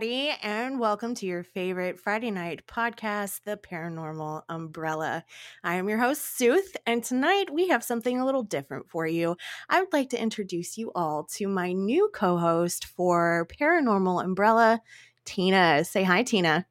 everybody, and welcome to your favorite Friday night podcast, The Paranormal Umbrella. I am your host, Sooth, and tonight we have something a little different for you. I would like to introduce you all to my new co host for Paranormal Umbrella, Tina. Say hi, Tina.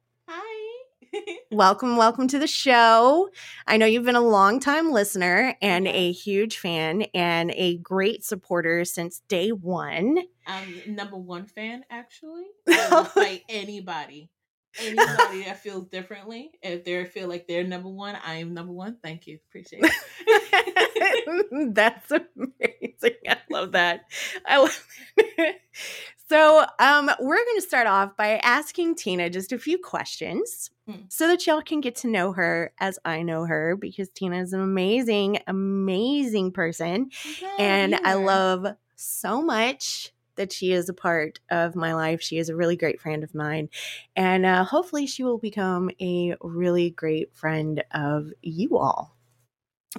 welcome, welcome to the show. I know you've been a long time listener and a huge fan and a great supporter since day one. I'm number one fan, actually. I will fight anybody. Anybody that feels differently. If they feel like they're number one, I am number one. Thank you. Appreciate it. That's amazing. I love that. I love it. So, um, we're going to start off by asking Tina just a few questions hmm. so that y'all can get to know her as I know her because Tina is an amazing, amazing person. Yeah, and I love so much that she is a part of my life. She is a really great friend of mine. And uh, hopefully, she will become a really great friend of you all.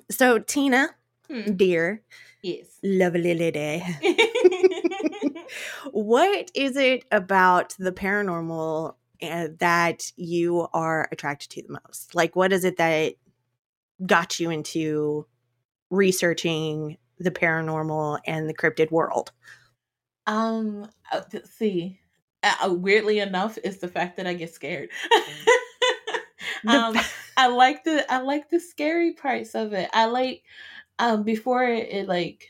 So, Tina, hmm. dear, yes, lovely lady. what is it about the paranormal uh, that you are attracted to the most? Like, what is it that got you into researching the paranormal and the cryptid world? Um, uh, see, uh, weirdly enough, is the fact that I get scared. um, I like the I like the scary parts of it. I like um before it, it like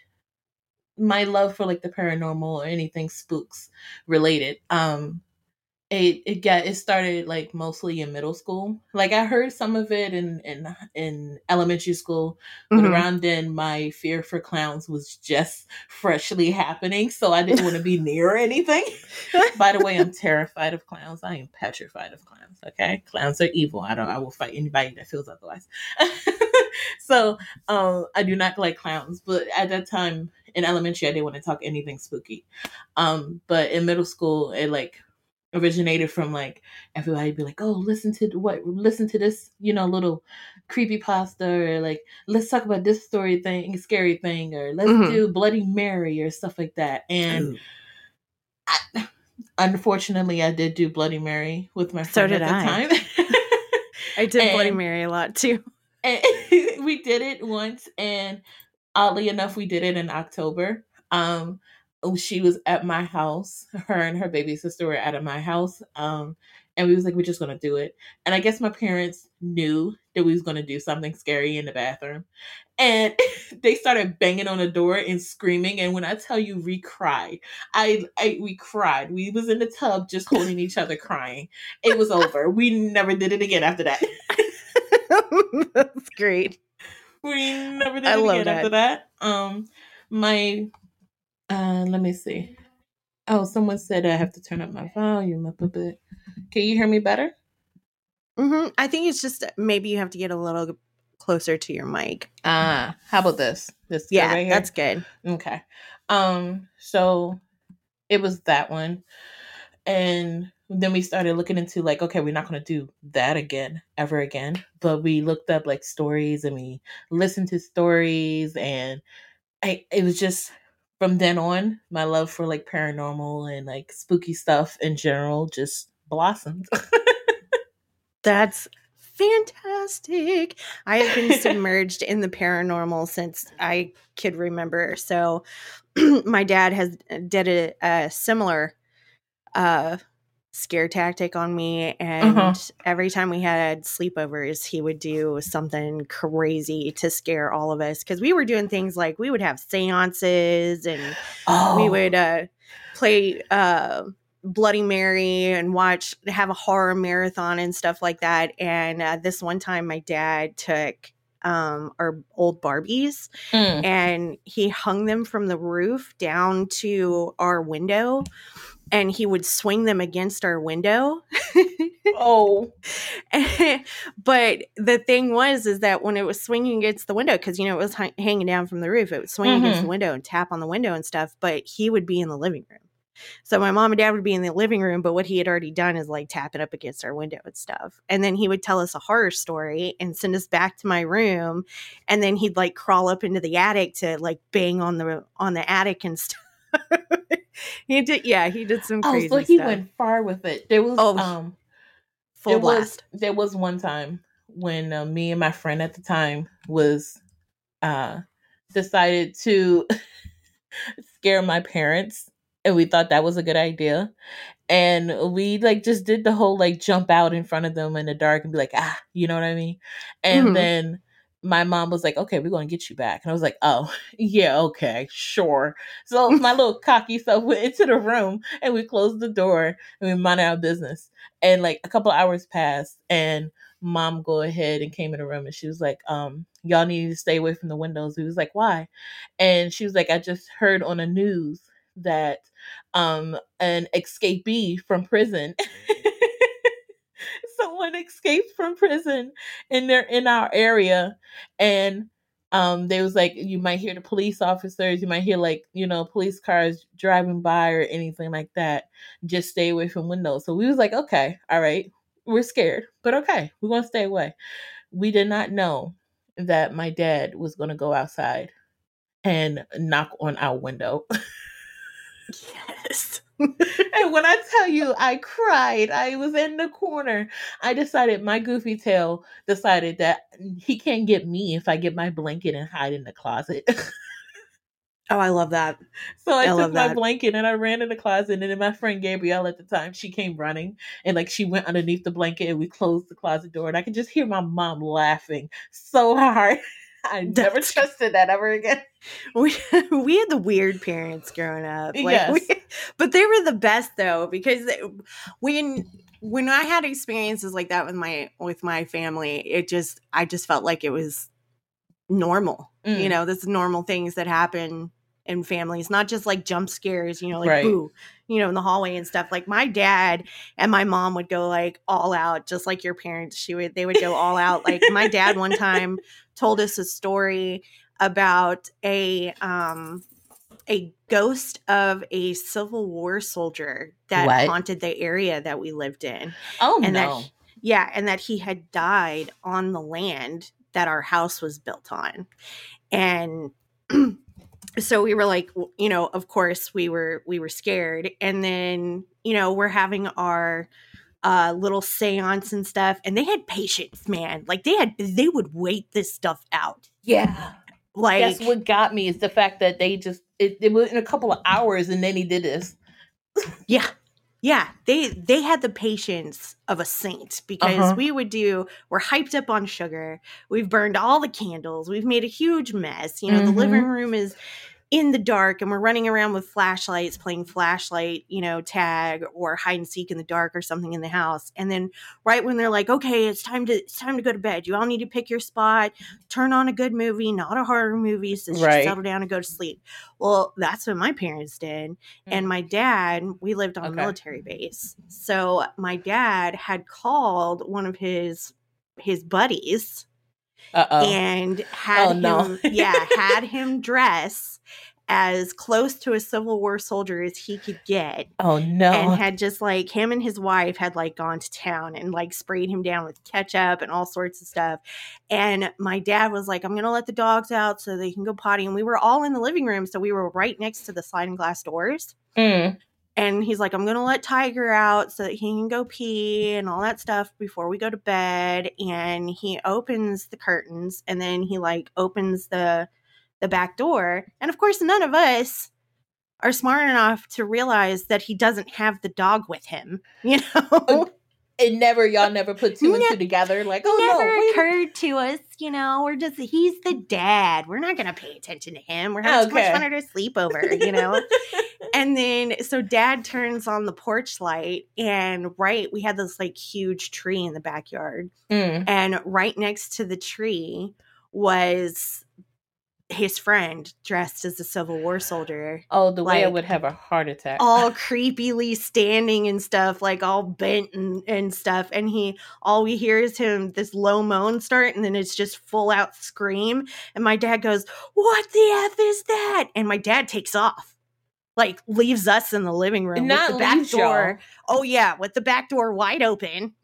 my love for like the paranormal or anything spooks related. Um it it got it started like mostly in middle school. Like I heard some of it in in in elementary school, but mm-hmm. around then my fear for clowns was just freshly happening, so I didn't want to be near anything. By the way, I'm terrified of clowns. I am petrified of clowns. Okay, clowns are evil. I don't. I will fight anybody that feels otherwise. so um, I do not like clowns, but at that time in elementary, I didn't want to talk anything spooky. Um, but in middle school, it like originated from like everybody be like, oh, listen to what, listen to this, you know, little creepy pasta, or like let's talk about this story thing, scary thing, or let's mm-hmm. do Bloody Mary or stuff like that. And I, unfortunately, I did do Bloody Mary with my friend so at the I. time. I did and, Bloody Mary a lot too. And we did it once, and oddly enough, we did it in October. Um, she was at my house. Her and her baby sister were at my house. Um, and we was like, we're just gonna do it. And I guess my parents knew that we was gonna do something scary in the bathroom. And they started banging on the door and screaming. And when I tell you we cried, I, I we cried. We was in the tub just holding each other crying. It was over. We never did it again after that. That's great. We never did I it again that. after that. Um my uh, let me see. Oh, someone said I have to turn up my volume up a bit. Can you hear me better? Mm-hmm. I think it's just maybe you have to get a little closer to your mic. Ah, uh, how about this? This yeah, right that's good. Okay. Um, so it was that one, and then we started looking into like, okay, we're not going to do that again ever again. But we looked up like stories and we listened to stories, and I it was just from then on, my love for like paranormal and like spooky stuff in general just blossomed. That's fantastic. I have been submerged in the paranormal since I could remember. So my dad has uh, did a, a similar uh scare tactic on me and uh-huh. every time we had sleepovers he would do something crazy to scare all of us because we were doing things like we would have seances and oh. we would uh, play uh, bloody mary and watch have a horror marathon and stuff like that and uh, this one time my dad took um, our old Barbies, mm. and he hung them from the roof down to our window and he would swing them against our window. oh. but the thing was is that when it was swinging against the window cuz you know it was h- hanging down from the roof, it would swing mm-hmm. against the window and tap on the window and stuff, but he would be in the living room. So my mom and dad would be in the living room, but what he had already done is like tap it up against our window and stuff. And then he would tell us a horror story and send us back to my room, and then he'd like crawl up into the attic to like bang on the on the attic and stuff. he did. Yeah, he did some Oh, crazy so he stuff. went far with it. There was Oh, um Full there blast. was there was one time when uh, me and my friend at the time was uh decided to scare my parents and we thought that was a good idea and we like just did the whole like jump out in front of them in the dark and be like ah you know what i mean and Mhm. then my mom was like okay we're gonna get you back. And i was like oh yeah okay sure. So my little cocky self went into the room and we closed the door and we minded our business. And like a couple hours passed and mom go ahead and came in the room and she was like um y'all need to stay away from the windows. We was like why? And she was like i just heard on the news that um an escapee from prison someone escaped from prison in their in our area. And um they was like you might hear the police officers. You might hear like you know police cars driving by or anything like that. Just stay away from windows. So we was like okay all right. We're scared but okay. We're gonna stay away. We did not know that my dad was gonna go outside and knock on our window. Yes. and when I tell you I cried, I was in the corner. I decided my goofy tail decided that he can't get me if I get my blanket and hide in the closet. Oh, I love that. so I, I took my that. blanket and I ran in the closet. And then my friend Gabrielle at the time, she came running and like she went underneath the blanket and we closed the closet door. And I could just hear my mom laughing so hard. I never trusted that ever again. We we had the weird parents growing up. Like Yes. we, but they were the best though because they- when when I had experiences like that with my with my family, it just I just felt like it was normal. You Mm. know, this normal things that happen in families, not just like jump scares, you know, like Right. boo, you know, in the hallway and stuff. Like my dad and my mom would go like all out, just like your parents. She would they would go all out. Like my dad one time told us a story about a um a ghost of a Civil War soldier that What? haunted the area that we lived in. Oh And that no. Yeah, and that he had died on the land that our house was built on. And so we were like, you know, of course we were we were scared. And then, you know, we're having our uh little seance and stuff and they had patience man like they had they would wait this stuff out yeah. like That's what got me is the fact that they just it, it was in a couple of hours and then he did this. Yeah. Yeah, they they had the patience of a saint because Uh-huh. we would do we're hyped up on sugar. We've burned all the candles. We've made a huge mess. You know, the Mhm. living room is in the dark and we're running around with flashlights playing flashlight, you know, tag or hide and seek in the dark or something in the house. And then right when they're like, "Okay, it's time to it's time to go to bed. You all need to pick your spot, turn on a good movie, not a horror movie, so just Right. settle down and go to sleep." Well, that's what my parents did and my dad we lived on a Mm. Military base so my dad had called one of his his buddies Uh oh. and had Oh, no. him yeah had him dress as close to a civil war soldier as he could get Oh no. and had just like him and his wife had like gone to town and like sprayed him down with ketchup and all sorts of stuff. And my dad was like, I'm gonna let the dogs out so they can go potty. And we were all in the living room, so we were right next to the sliding glass doors. Mm. And he's like, I'm gonna let Tiger out so that he can go pee and all that stuff before we go to bed. And he opens the curtains and then he like opens the the back door. And of course, none of us are smart enough to realize that he doesn't have the dog with him. You know, It never y'all never put two and Ne- two together. Like, oh never no, occurred to us. You know, we're just he's the dad. We're not gonna pay attention to him. We're having Okay. much fun at our sleepover. You know. And then so dad turns on the porch light and right we had this like huge tree in the backyard Mm. and right next to the tree was his friend dressed as a Civil War soldier Oh, the way I would have a heart attack. all creepily standing and stuff like all bent and, and stuff and he all we hear is him this low moan start and then it's just full out scream and my dad goes what the f is that and my dad takes off like leaves us in the living room with the back leaves y'all. door oh yeah with the back door wide open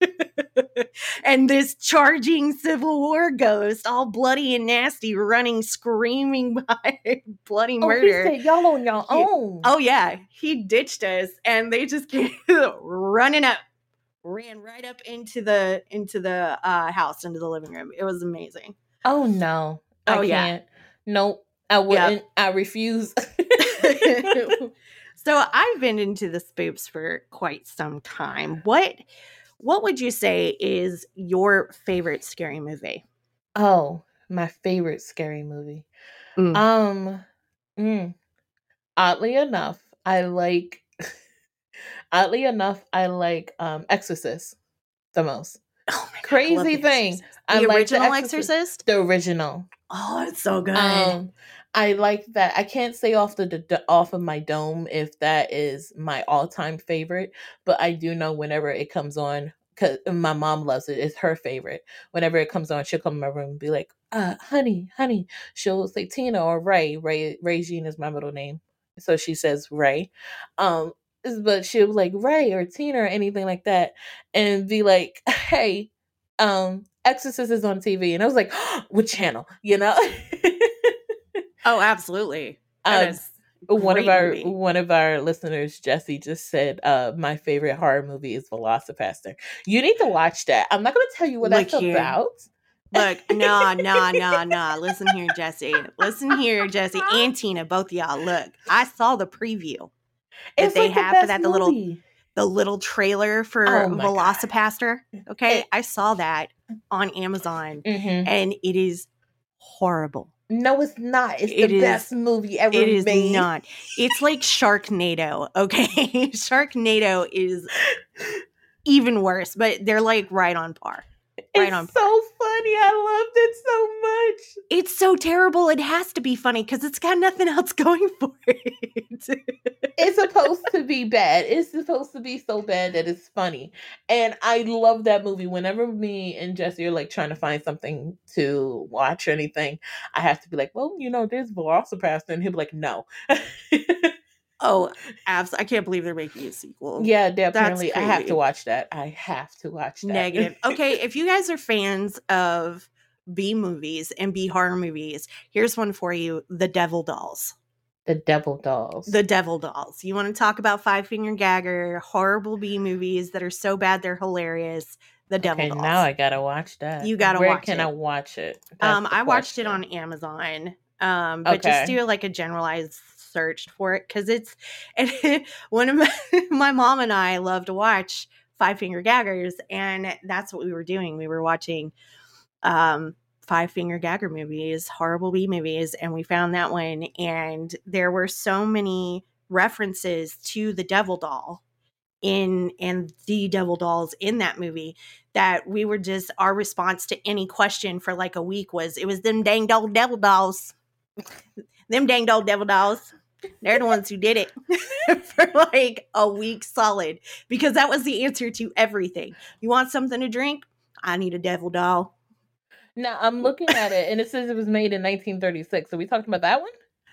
and this charging Civil War ghost, all bloody and nasty, running, screaming by bloody murder. Oh, he said y'all on your He- own. Oh yeah, he ditched us, and they just came running up, ran right up into the into the uh, house, into the living room. It was amazing. Oh no. I Oh, yeah. can't. Nope. I wouldn't. I refuse. so I've been into the spoofs for quite some time. What what would you say is your favorite scary movie? oh, my favorite scary movie. Mm. Um mm, oddly enough, I like oddly enough, I like um Exorcist the most. Oh my God, I Crazy The thing. Exorcist. I The like The original Exorcist. Exorcist. The original. Oh, it's so good. Um, I like that. I can't say off the, the off of my dome if that is my all time favorite, but I do know whenever it comes on, cause my mom loves it. It's her favorite. Whenever it comes on, she'll come in my room and be like, "Uh, honey, honey." She'll say Tina or Ray. Ray Ray Jean is my middle name, so she says Ray. Um, but she'll be like Ray or Tina or anything like that, and be like, "Hey, um." Exorcist is on TV, and I was like, "What channel?" You know. oh, absolutely. Um, one of our movie. one of our listeners, Jesse, just said, uh, "My favorite horror movie is VelociPastor." You need to watch that. I'm not going to tell you what Look that's here. about. Look, nah, nah, nah, nah. Listen here, Jesse. Listen here, Jesse and Tina, both of y'all. Look, I saw the preview, that It's they like the have for that, the little- movie. the little trailer for Oh my God. VelociPastor. Okay, It- I saw that on Amazon, Mhm. and it is horrible. No, it's not. It's It the is- best movie ever made. It is made. not. It's like Sharknado. Okay, Sharknado is even worse, but they're like right on par. Right it's on so funny. I loved it so much. It's so terrible. It has to be funny because it's got nothing else going for it. It's supposed to be bad. It's supposed to be so bad that it's funny. And I love that movie. Whenever me and Jesse are like trying to find something to watch or anything, I have to be like, well, you know, there's VelociPastor. And he'll be like, no. oh, abs! I can't believe they're making a sequel. yeah, definitely. I have to watch that. I have to watch that. Negative. Okay, if you guys are fans of B movies and B horror movies, here's one for you: The Devil Dolls. the Devil Dolls. The Devil Dolls. You want to talk about Five Finger Gagger, horrible B movies that are so bad they're hilarious? The Devil Dolls. okay, Dolls. now I gotta watch that. You gotta Where watch can it. I watch it? um, That's I watched it on Amazon. Um, but Okay. just do like a generalized search for it because it's and one of my, my mom and I love to watch Five Finger Gaggers, and that's what we were doing. We were watching um Five Finger Gagger movies, horrible B movies, and we found that one, and there were so many references to the Devil Doll in and the Devil Dolls in that movie that we were just our response to any question for like a week was it was them dang old devil dolls. them dang old devil dolls. They're the ones who did it for like a week solid because that was the answer to everything. You want something to drink? I need a devil doll. Now I'm looking at it and it says it was made in 1936. So we talking about that one?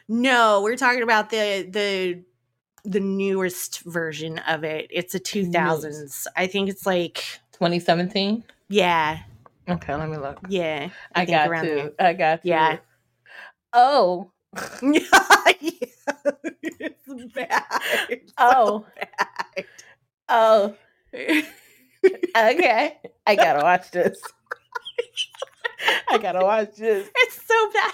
No, we're talking about the the the newest version of it. It's a 2000s. I think it's like 2017. yeah, Okay, let me look. yeah. I, think got to. I got. Yeah. Oh. yeah, it's bad. It's so Oh. bad. Oh. Okay. I gotta watch this. I gotta watch this. It's so bad.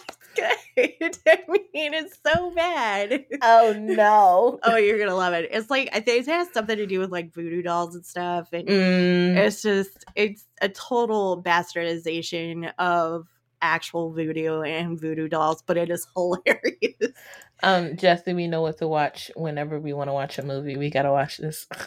It's good. I mean, it's so bad. Oh no. Oh, you're gonna love it. It's like I think it has something to do with like voodoo dolls and stuff, and Mm, it's just it's a total bastardization of actual voodoo and voodoo dolls, but it is hilarious. um, Jesse, we know what to watch whenever we want to watch a movie. We gotta watch this.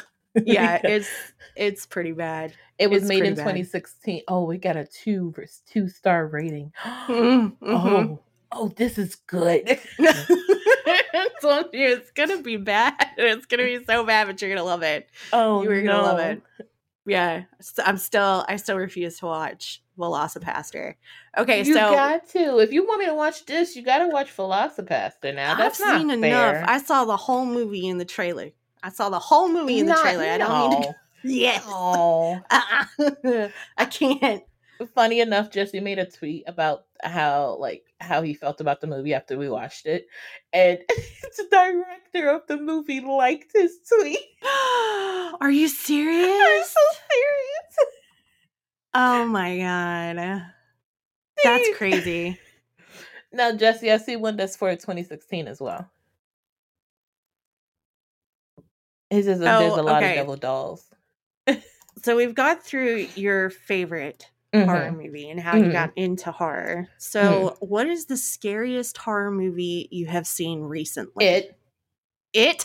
Yeah, it's it's pretty bad. it was it's made in bad. 2016. Oh, we got a two vers- two star rating. Mhm. Oh, oh, this is good. I told you it's gonna be bad. It's gonna be so bad, but you're gonna love it. Oh, you were gonna love it. Yeah, I'm still I still refuse to watch VelociPastor. Okay, you so you got to. If you want me to watch this, you got to watch VelociPastor. Now I've that's not seen fair. enough. I saw the whole movie in the trailer. I saw the whole movie in the Not- trailer. I don't need to. no. Yes. Oh, Uh-uh. I can't. funny enough, Jesse made a tweet about how like how he felt about the movie after we watched it, and the director of the movie liked his tweet. Are you serious? I'm so serious. Oh my god. That's crazy. Now, Jesse, I see one that's for 2016 as well. A, there's Oh, a lot okay. of devil dolls. So we've got through your favorite Mhm. horror movie and how you Mhm. got into horror. So, what is the scariest horror movie you have seen recently? It. It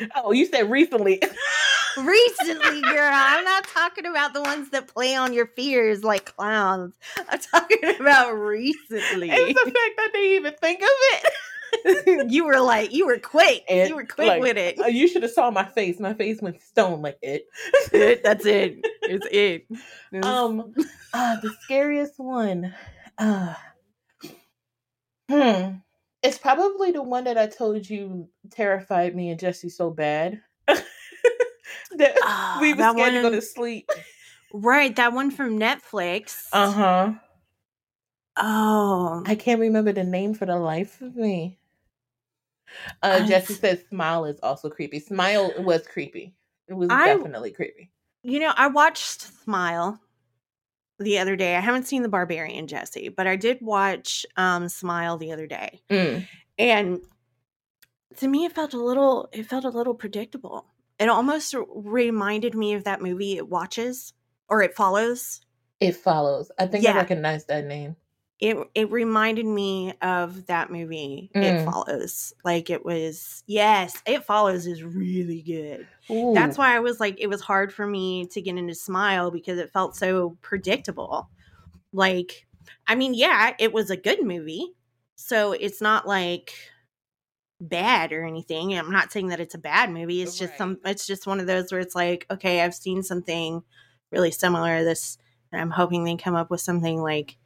Oh, you said recently. Recently, girl. I'm not talking about the ones that play on your fears like clowns. I'm talking about recently. it's the fact that they even think of it. you were like, you were quick. It, you were quick like, with it. Uh, you should have saw my face. My face went stone like it. It- That's it. It's it. It's- Um, uh, the scariest one. Uh, hmm. It's probably the one that I told you terrified me and Jesse so bad. that Ah, we were that scared to go to sleep. right, that one from Netflix. Uh huh. Oh, I can't remember the name for the life of me. Uh, I- Jesse says Smile is also creepy. Smile was creepy. It was I- definitely creepy. you know, I watched Smile the other day. I haven't seen The Barbarian Jesse, but I did watch um Smile the other day. Mm. And to me it felt a little it felt a little predictable. It almost reminded me of that movie It Watches or It Follows. It follows. I think Yeah. I recognize that name. It it reminded me of that movie It Mm. Follows. Like it was yes, It Follows is really good. Ooh. That's why I was like, it was hard for me to get into Smile because it felt so predictable. Like, I mean, yeah, it was a good movie. So it's not like bad or anything. I'm not saying that it's a bad movie. It's just some, it's just one of those where it's like, okay, I've seen something really similar this, and I'm hoping they come up with something like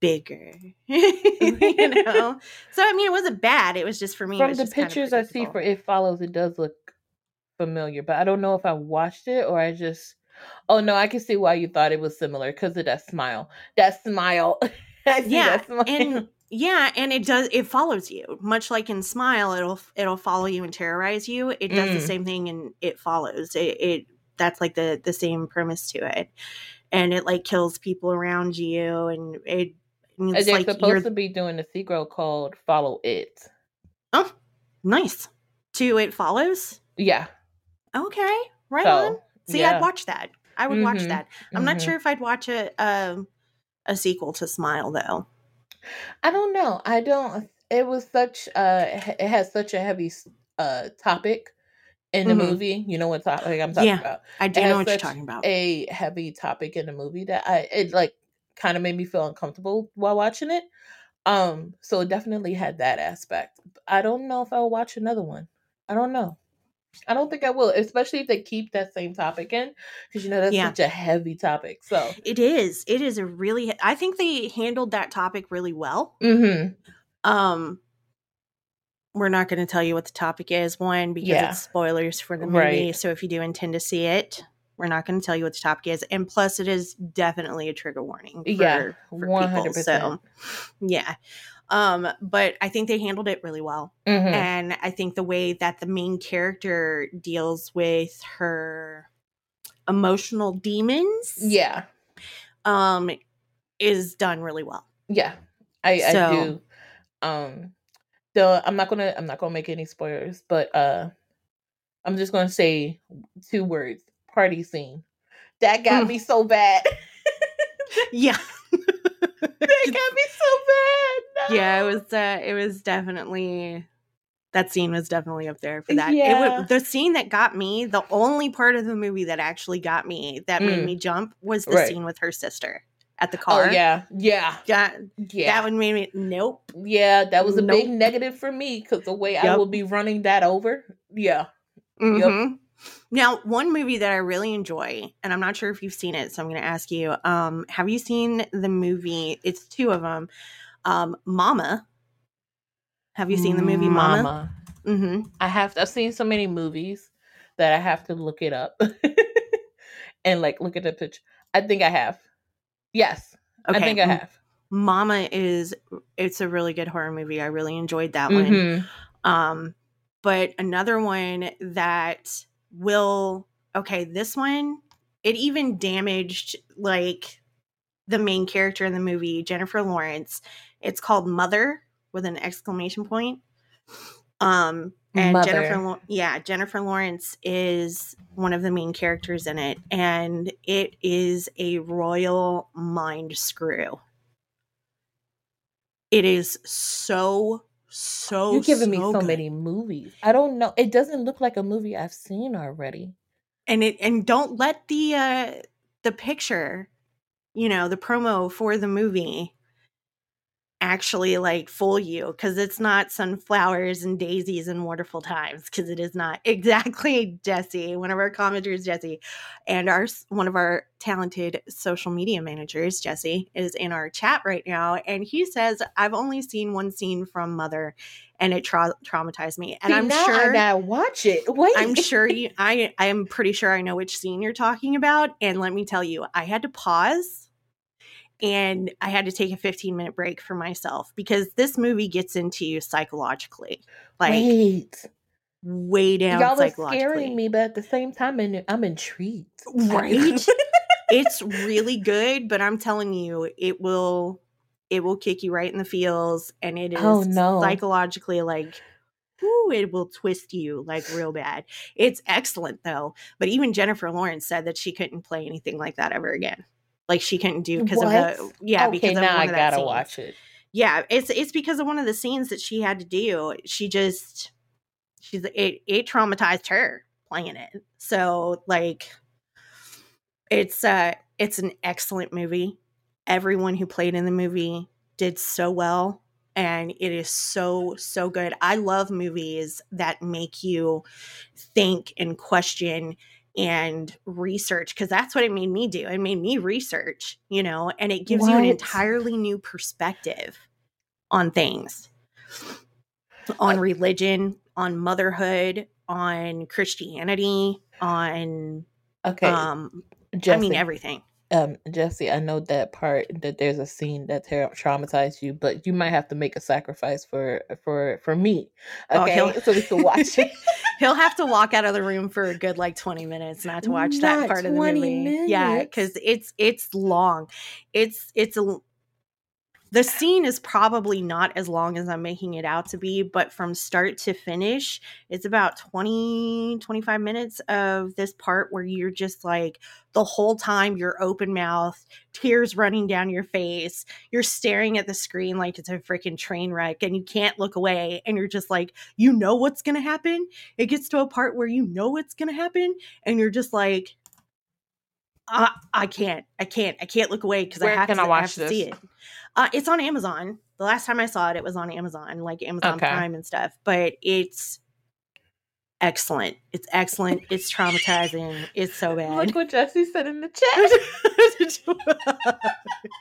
bigger. you know? So, I mean, it wasn't bad. It was just for me. From the just kinda pictures I see for It Follows, it does look familiar, but I don't know if I watched it or I just. Oh no, I can see why you thought it was similar because of that smile. That smile. I see yeah that smile. and yeah and it does it follows you much like in smile it'll it'll follow you and terrorize you it does the Mm. same thing and it follows it, it that's like the the same premise to it and it like kills people around you and it it's they're like supposed to be doing a sequel called Follow It. Oh, nice to it follows Yeah. okay right so, on see yeah. i'd watch that i would watch Mhm, that i'm not mhm. sure if i'd watch a um a sequel to smile though I don't know. I don't. It was such. Uh, it has such a heavy uh topic in the Mhm. movie. You know what topic I'm talking Yeah. about? i do know what you're talking about A heavy topic in the movie that I it like kind of made me feel uncomfortable while watching it. Um, so it definitely had that aspect. I don't know if I'll watch another one. I don't know. I don't think I will, especially if they keep that same topic in, because you know that's Yeah. such a heavy topic. So, It is. It is a really I think they handled that topic really well. mm-hmm. Um we're not going to tell you what the topic is one because Yeah. it's spoilers for the movie. Right. So if you do intend to see it, we're not going to tell you what the topic is and plus it is definitely a trigger warning for, Yeah, 100%. Yeah. Um but I think they handled it really well. Mm-hmm. And I think the way that the main character deals with her emotional demons yeah, um is done really well. yeah, I, I So- do. Um, the I'm not gonna I'm not gonna make any spoilers, but uh, I'm just gonna say two words: party scene. That got Mm. me so bad. Yeah. that got me so bad. yeah, it was uh it was definitely that scene was definitely up there for that. It Yeah. wa- the scene that got me, the only part of the movie that actually got me that made Mm. me jump was the Right. scene with her sister at the Oh car. yeah, yeah, Yeah, yeah. that one made me nope. yeah, that was a big negative for me because the way I Yep. will be running that over. Yeah. Mhm. Now, one movie that I really enjoy, and I'm not sure if you've seen it, so I'm going to ask you: um, Have you seen the movie? It's two of them. Um, Mama. Have you seen the movie Mama? Mama. Mm-hmm. I have. I've seen so many movies that I have to look it up and like look at the picture. I think I have. Yes, Okay. I think I have. Mama is it's a really good horror movie. I really enjoyed that one. Mhm. Um, but another one that will okay, this one it even damaged like the main character in the movie, Jennifer Lawrence. It's called Mother with an exclamation point. Um and Mother. Jennifer yeah, Jennifer Lawrence is one of the main characters in it and it is a royal mind screw. It is so so You're giving me so so good. many movies. I don't know. It doesn't look like a movie I've seen already. and it and don't let the uh the picture you know the promo for the movie actually like fool you because it's not sunflowers and daisies and wonderful times because it is not exactly jesse one of our commenters jesse and our one of our talented social media managers jesse is in our chat right now and he says i've only seen one scene from mother and it tra- traumatized me and See, i'm sure I gotta watch it. Wait, I'm sure you I I am pretty sure I know which scene you're talking about and let me tell you I had to pause and I had to take a 15 minute break for myself because this movie gets into you psychologically like Wait, way down y'all are psychologically scaring me, but at the same time, I'm- I'm intrigued. Right? it's really good but I'm telling you it will it will kick you right in the feels and it oh, is Oh, no. psychologically like Ooh, it will twist you like real bad. It's excellent though. But even Jennifer Lawrence said that she couldn't play anything like that ever again. Like she couldn't do because of the yeah okay, because of one I of gotta watch it. Yeah, it's it's because of one of the scenes that she had to do. She just she's it it traumatized her playing it. So like it's uh it's an excellent movie. Everyone who played in the movie did so well and it is so so good. I love movies that make you think and question and research because that's what it made me do. It made me research, you know, and it gives you an entirely new perspective on things on religion, on motherhood, on Christianity, on Okay, um Jesse, I mean everything. Um, Jesse, I know that part that there's a scene that ter- traumatized you, but you might have to make a sacrifice for for for me, Oh, okay, he'll- so we can watch it. He'll have to walk out of the room for a good like 20 minutes not to watch that Not part of the 20 movie. Yeah, cuz it's it's long. It's it's a the scene is probably not as long as I'm making it out to be, but from start to finish, it's about 20 25 minutes of this part where you're just like the whole time you're open mouth, tears running down your face, you're staring at the screen like it's a freaking train wreck and you can't look away and you're just like you know what's going to happen? It gets to a part where you know what's going to happen and you're just like I, I can't i can't i can't look away because i have to, I watch have to see it this? uh, it's on amazon the last time i saw it it was on amazon like amazon Okay. prime and stuff but it's excellent it's excellent it's traumatizing it's so bad Look what Jesse said in the chat.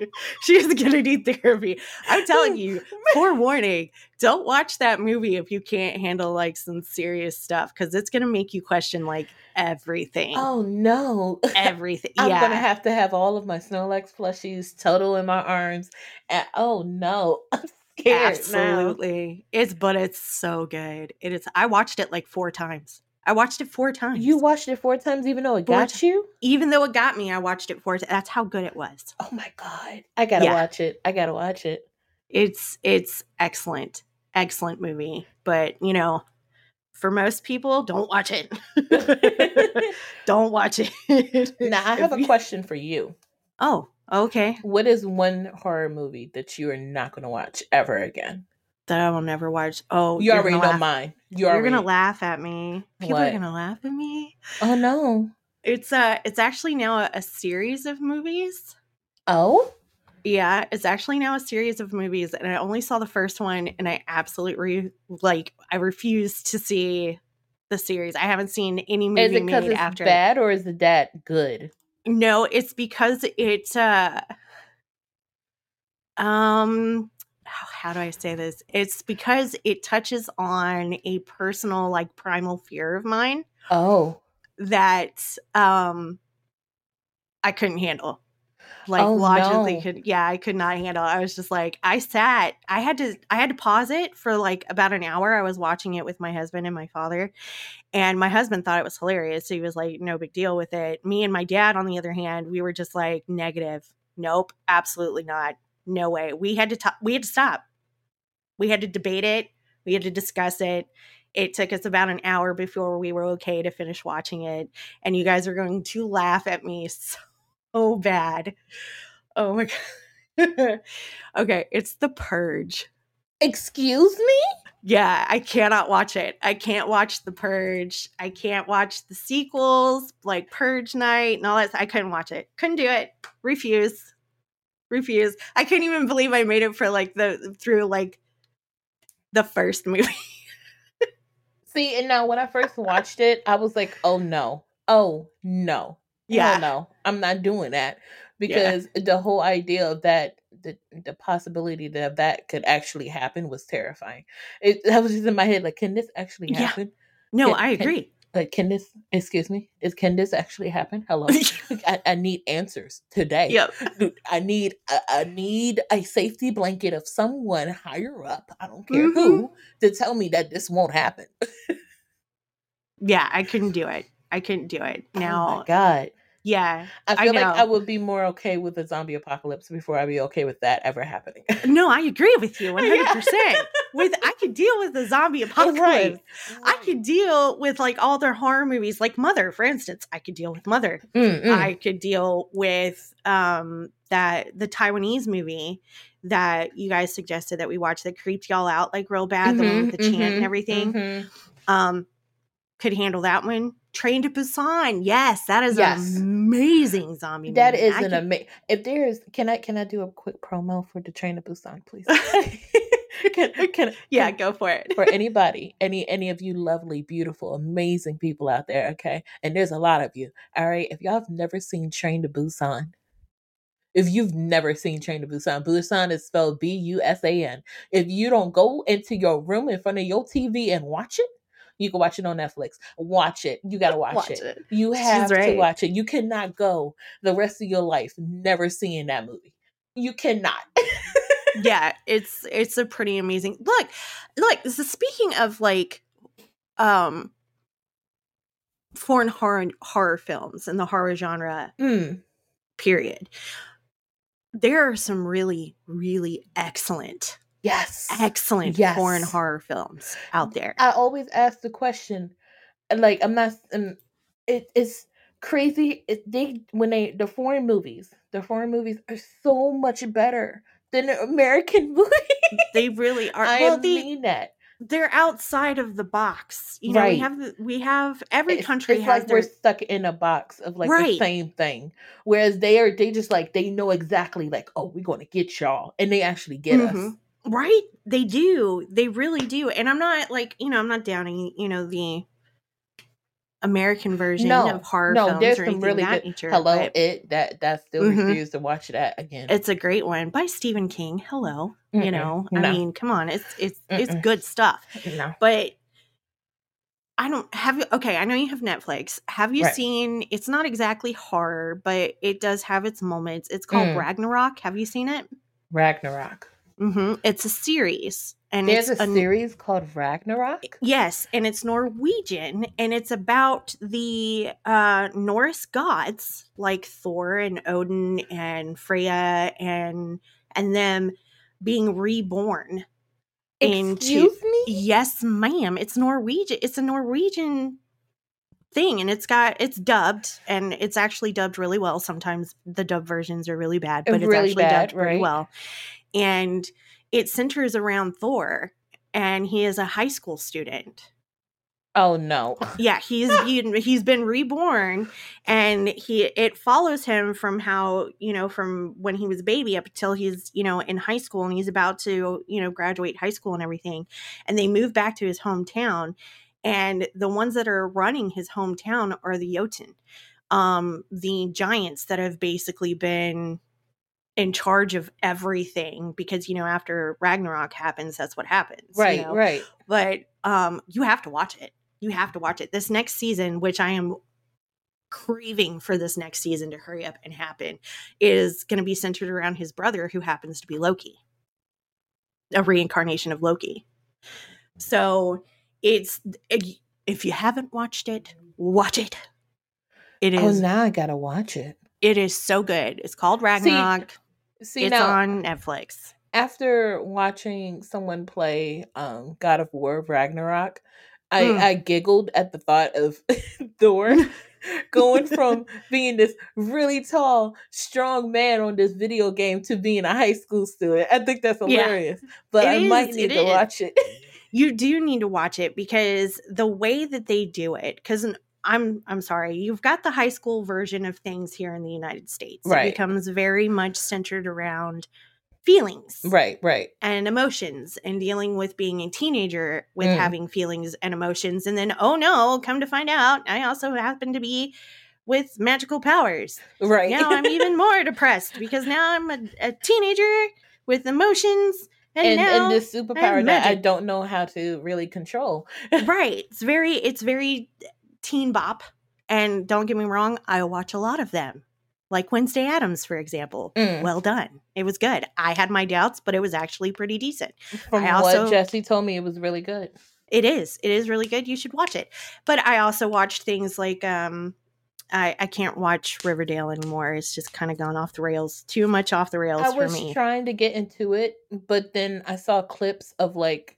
She's gonna need therapy. I'm telling you, forewarning, don't watch that movie if you can't handle like some serious stuff because it's gonna make you question like everything. Oh no. Everything. I'm yeah. gonna have to have all of my Snorlax plushies total in my arms. And oh no, Scared now. Absolutely. It's but it's so good. It is I watched it like four times. I watched it four times. You watched it four times, even though it Four got ti- you. even though it got me, I watched it four times. That's how good it was. Oh my god, I gotta Yeah. watch it. I gotta watch it. It's it's excellent. Excellent movie. But you know, for most people, don't watch it. don't watch it. now I have a question for you. Oh, okay. What is one horror movie that you are not gonna watch ever again? That I will never watch. Oh, You already gonna know laugh. mine. You You're already. gonna laugh at me. People are gonna laugh at me. Oh no. It's uh it's actually now a, a series of movies. Oh. Yeah, it's actually now a series of movies, and I only saw the first one, and I absolutely like. I refuse to see the series. I haven't seen any movie Is it because made it's after. it. bad or is the that good? No, it's because it's uh um how, how do I say this? It's because it touches on a personal like primal fear of mine. Oh. that um I couldn't handle. Like Oh, logically no. could yeah, I could not handle. it. I was just like I sat, I had to I had to pause it for like about an hour. I was watching it with my husband and my father. And my husband thought it was hilarious. So he was like, no big deal with it. Me and my dad, on the other hand, we were just like negative. Nope, absolutely not. No way. We had to talk we had to stop. We had to debate it. We had to discuss it. It took us about an hour before we were okay to finish watching it. And you guys are going to laugh at me so bad. Oh my god. okay, it's The Purge. Excuse me? Yeah, I cannot watch it. I can't watch The Purge. I can't watch the sequels like Purge Night and all that. I couldn't watch it. Couldn't do it. Refuse. Refuse. I couldn't even believe I made it for like the through like the first movie. See, and now when I first watched it, I was like, oh no. Oh no. Yeah. No. I'm not doing that. Because the whole idea of that the the possibility that that could actually happen was terrifying. It that was just in my head, like, can this actually happen? Yeah. No, Can- I can- agree. Like, can this excuse me? Is can this actually happen? Hello. I, I need answers today. yep. Dude, I need I, I need a safety blanket of someone higher up. I don't care who mm-hmm. to tell me that this won't happen. Yeah, I couldn't do it. I couldn't do it. oh Now, my god, yeah. I I feel like I would be more okay with a zombie apocalypse before I'd be okay with that ever happening. No, I agree with you 100%. Yeah. With I could deal with the zombie apocalypse. Right. I could deal with like all their horror movies, like Mother, for instance. I could deal with Mother. Mm, mm. I could deal with um that the Taiwanese movie that you guys suggested that we watch that creeped y'all out like real bad, the one with the Mhm, chant and mhm, everything. mhm. Um could handle that one. Train to Busan. Yes, that is Yes. an amazing zombie That movie. is I an could- amazing. If there's, can I can I do a quick promo for the Train to Busan, please? can, can Yeah, can- go for it. for anybody, any any of you lovely, beautiful, amazing people out there, okay? And there's a lot of you. All right. If y'all have never seen Train to Busan, if you've never seen Train to Busan, Busan is spelled B U S A N. If you don't go into your room in front of your TV and watch it, you can watch it on Netflix. Watch it. You gotta watch, Watch it. it. You have to watch it. You cannot go the rest of your life never seeing that movie. You cannot. yeah it's it's a pretty amazing look look so speaking of like um foreign horror horror films and the horror genre Mm, period there are some really really excellent yes. excellent Yes. foreign horror films out there I always ask the question, like I'm not. Um, it, it's crazy. It, they when they the foreign movies, the foreign movies are so much better than the American movies. they really are I well they, mean that. they're outside of the box you know we have the- we have every It's- country it's has like their we're stuck in a box of like the same thing. Whereas they are, they just like they know exactly like, oh, we're going to get y'all, and they actually get us. Right? They do. They really do. And I'm not like, you know, I'm not downing, you know, the American version No, of horror no, films there's or some really that good. nature. Hello, but it that that still Mhm. refuse to watch that again. it's a great one by Stephen King. Hello. Mm-mm, You know, I mean, come on. It's it's it's Mm-mm. good stuff. no. But I don't have you okay, I know you have Netflix. Have you Right. seen it's not exactly horror, but it does have its moments. It's called Mm. Ragnarok. Have you seen it? Ragnarok. Hmm It's a series. And There's it's a an- series called Ragnarok. Yes, and it's Norwegian, and it's about the uh, Norse gods like Thor and Odin and Freya and and them being reborn. into- Excuse me. Yes, ma'am. It's Norwegian. It's a Norwegian thing, and it's got it's dubbed, and it's actually dubbed really well. Sometimes the dub versions are really bad, but it's Really actually bad, dubbed right. well. And it centers around Thor, and he is a high school student. Oh no. Yeah, he's been, he's been reborn, and he it follows him from how you know from when he was a baby up until he's you know in high school, and he's about to you know graduate high school and everything, and they move back to his hometown, and the ones that are running his hometown are the Jotun, um, the giants that have basically been in charge of everything because you know after Ragnarok happens, that's what happens, you Right, know? right. but um you have to watch it you have to watch it this next season which i am craving for this next season to hurry up and happen is going to be centered around his brother who happens to be Loki. A reincarnation of Loki. So it's if you haven't watched it, watch it. It is. Oh, now I gotta watch it. it is so good. It's called Ragnarok. See it's now, on Netflix. after watching someone play um, God of War Ragnarok, I, Mm. I giggled at the thought of Thor going from being this really tall, strong man on this video game to being a high school student. I think that's Yeah. hilarious. But It I might need to is. watch it. You do need to watch it because the way that they do it, because I'm I'm sorry, you've got the high school version of things here in the United States. Right. It becomes very much centered around feelings right, right. and emotions and dealing with being a teenager with Mm. having feelings and emotions. And then, oh no, come to find out, I also happen to be with magical powers. Right. Now I'm even more depressed because now I'm a, a teenager with emotions. And, and, now and this superpower that I don't know how to really control. right it's very it's very teen bop and don't get me wrong i watch a lot of them. Like wednesday addams for example Mm. well done. It was good. I had my doubts but it was actually pretty decent. From I also- what Jesse told me, it was really good. it is. It is really good. You should watch it. But i also watched things like um i i can't watch riverdale anymore. It's just kind of gone off the rails too much off the rails I for was trying to get into it, but then I saw clips of like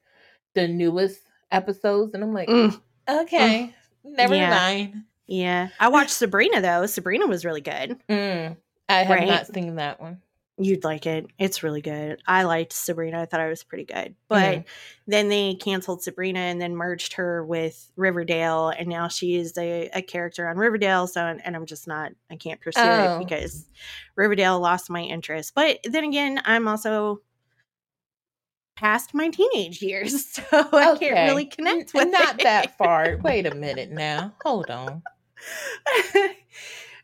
the newest episodes, and I'm like, Mm, okay, never Yeah. mind. yeah i watched sabrina though sabrina was really good Mm, I have Right. not seen that one. You'd like it. It's really good. I liked Sabrina. I thought I was pretty good. But Mhm. then they canceled Sabrina and then merged her with Riverdale. And now she's a, a character on Riverdale. So, and I'm just not, I can't pursue Oh. it because Riverdale lost my interest. But then again, I'm also past my teenage years. So I Okay. can't really connect with not it. that far. Wait a minute now. Hold on.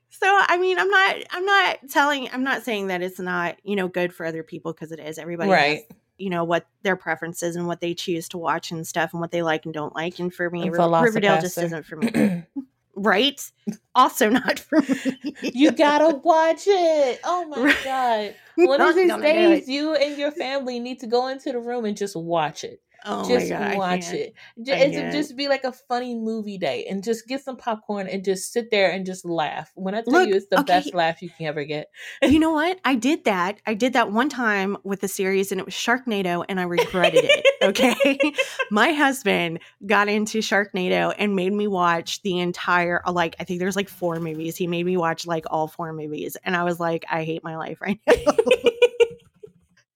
so i mean i'm not i'm not telling i'm not saying that it's not you know good for other people because it is everybody has, Right. you know what their preferences and what they choose to watch and stuff and what they like and don't like and for me Ri- riverdale just isn't for me right also not for me you gotta watch it. Oh my Right. god. One of these days, you and your family need to go into the room and just watch it. Oh just god watch it. J- I It just be like a funny movie day and just get some popcorn and just sit there and just laugh. When I tell Look, you it's the okay. best laugh you can ever get. you know what i did that i did that one time with a series and it was sharknado and i regretted it okay my husband got into sharknado and made me watch the entire uh, like i think there's like four movies he made me watch like all four movies and i was like i hate my life right now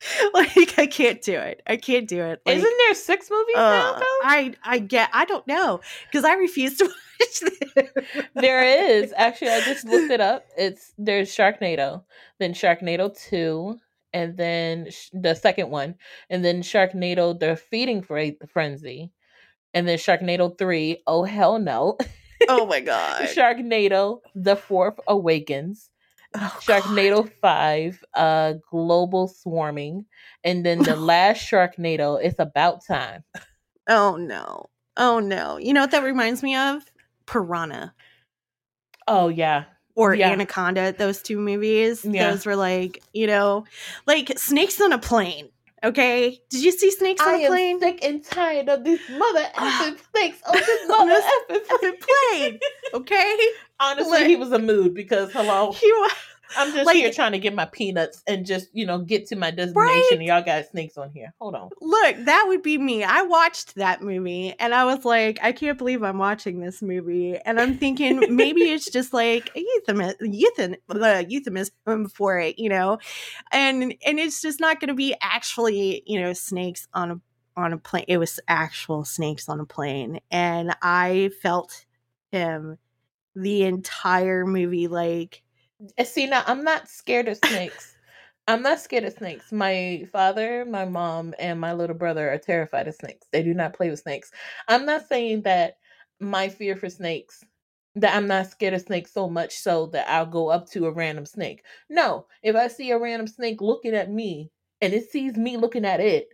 like i can't do it i can't do it like, Isn't there six movies now uh, though? i i get i don't know because i refuse to watch them there is. Actually, I just looked it up. It's there's Sharknado, then Sharknado 2, and then sh- the second one, and then Sharknado the Feeding Fre- Frenzy, and then Sharknado 3, oh hell no. oh my god Sharknado the Fourth Awakens. Oh, Sharknado 5, uh Global Swarming, and then the last Sharknado, it's about time. Oh no. Oh no. You know what that reminds me of? Piranha Oh yeah. or Yeah. Anaconda, those two movies. Yeah. Those were like, you know, like snakes on a plane. Okay. Did you see snakes on I a am plane? sick and tired of these mother effing snakes on this On mother effing plane. Okay. Honestly, Like- he was a mood because hello, He wa- I'm just Like- here trying to get my peanuts and just you know get to my destination. Right. And y'all got snakes on here. Hold on. Look, that would be me. I watched that movie and I was like, I can't believe I'm watching this movie. And I'm thinking maybe it's just like a euthanism, euthan, uh, euphemism for it, you know? And and it's just not going to be actually, you know, snakes on a on a plane. It was actual snakes on a plane. And I felt him the entire movie like see now, I'm not scared of snakes. I'm not scared of snakes. My father, my mom, and my little brother are terrified of snakes. They do not play with snakes. I'm not saying that my fear for snakes that I'm not scared of snakes so much so that I'll go up to a random snake. No, if I see a random snake looking at me and it sees me looking at it,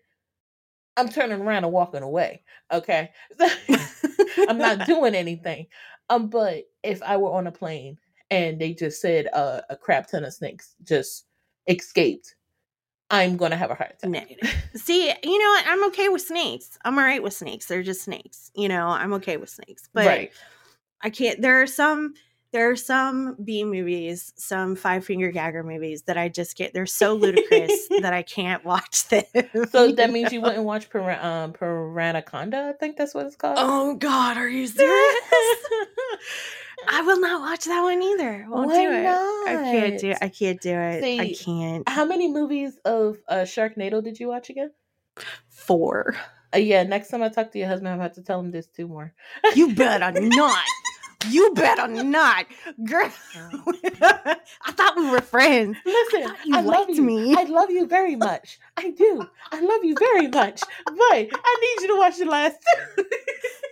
I'm turning around and walking away. Okay. I'm not doing anything. Um, but if I were on a plane and they just said uh, a crap ton of snakes just escaped, I'm gonna have a heart attack. See, you know what? I'm okay with snakes. I'm all right with snakes. They're just snakes. You know, I'm okay with snakes. But right. I can't. There are some. There are some B movies, some Five Finger Gagger movies that I just get. They're so ludicrous that I can't watch them. So that means you wouldn't watch Pir- um, Piranhaconda. I think that's what it's called. Oh God, are you serious? I will not watch that one either. Won't Why do it. I can't do. not? I can't do it. I can't. How many movies of uh, Sharknado did you watch again? Four. Uh, yeah, next time I talk to your husband, I'm about to tell him there's two more. You better not. You better not, girl. I thought we were friends. Listen, you I love you. me. I love you very much. I do. I love you very much. But I need you to watch the last two.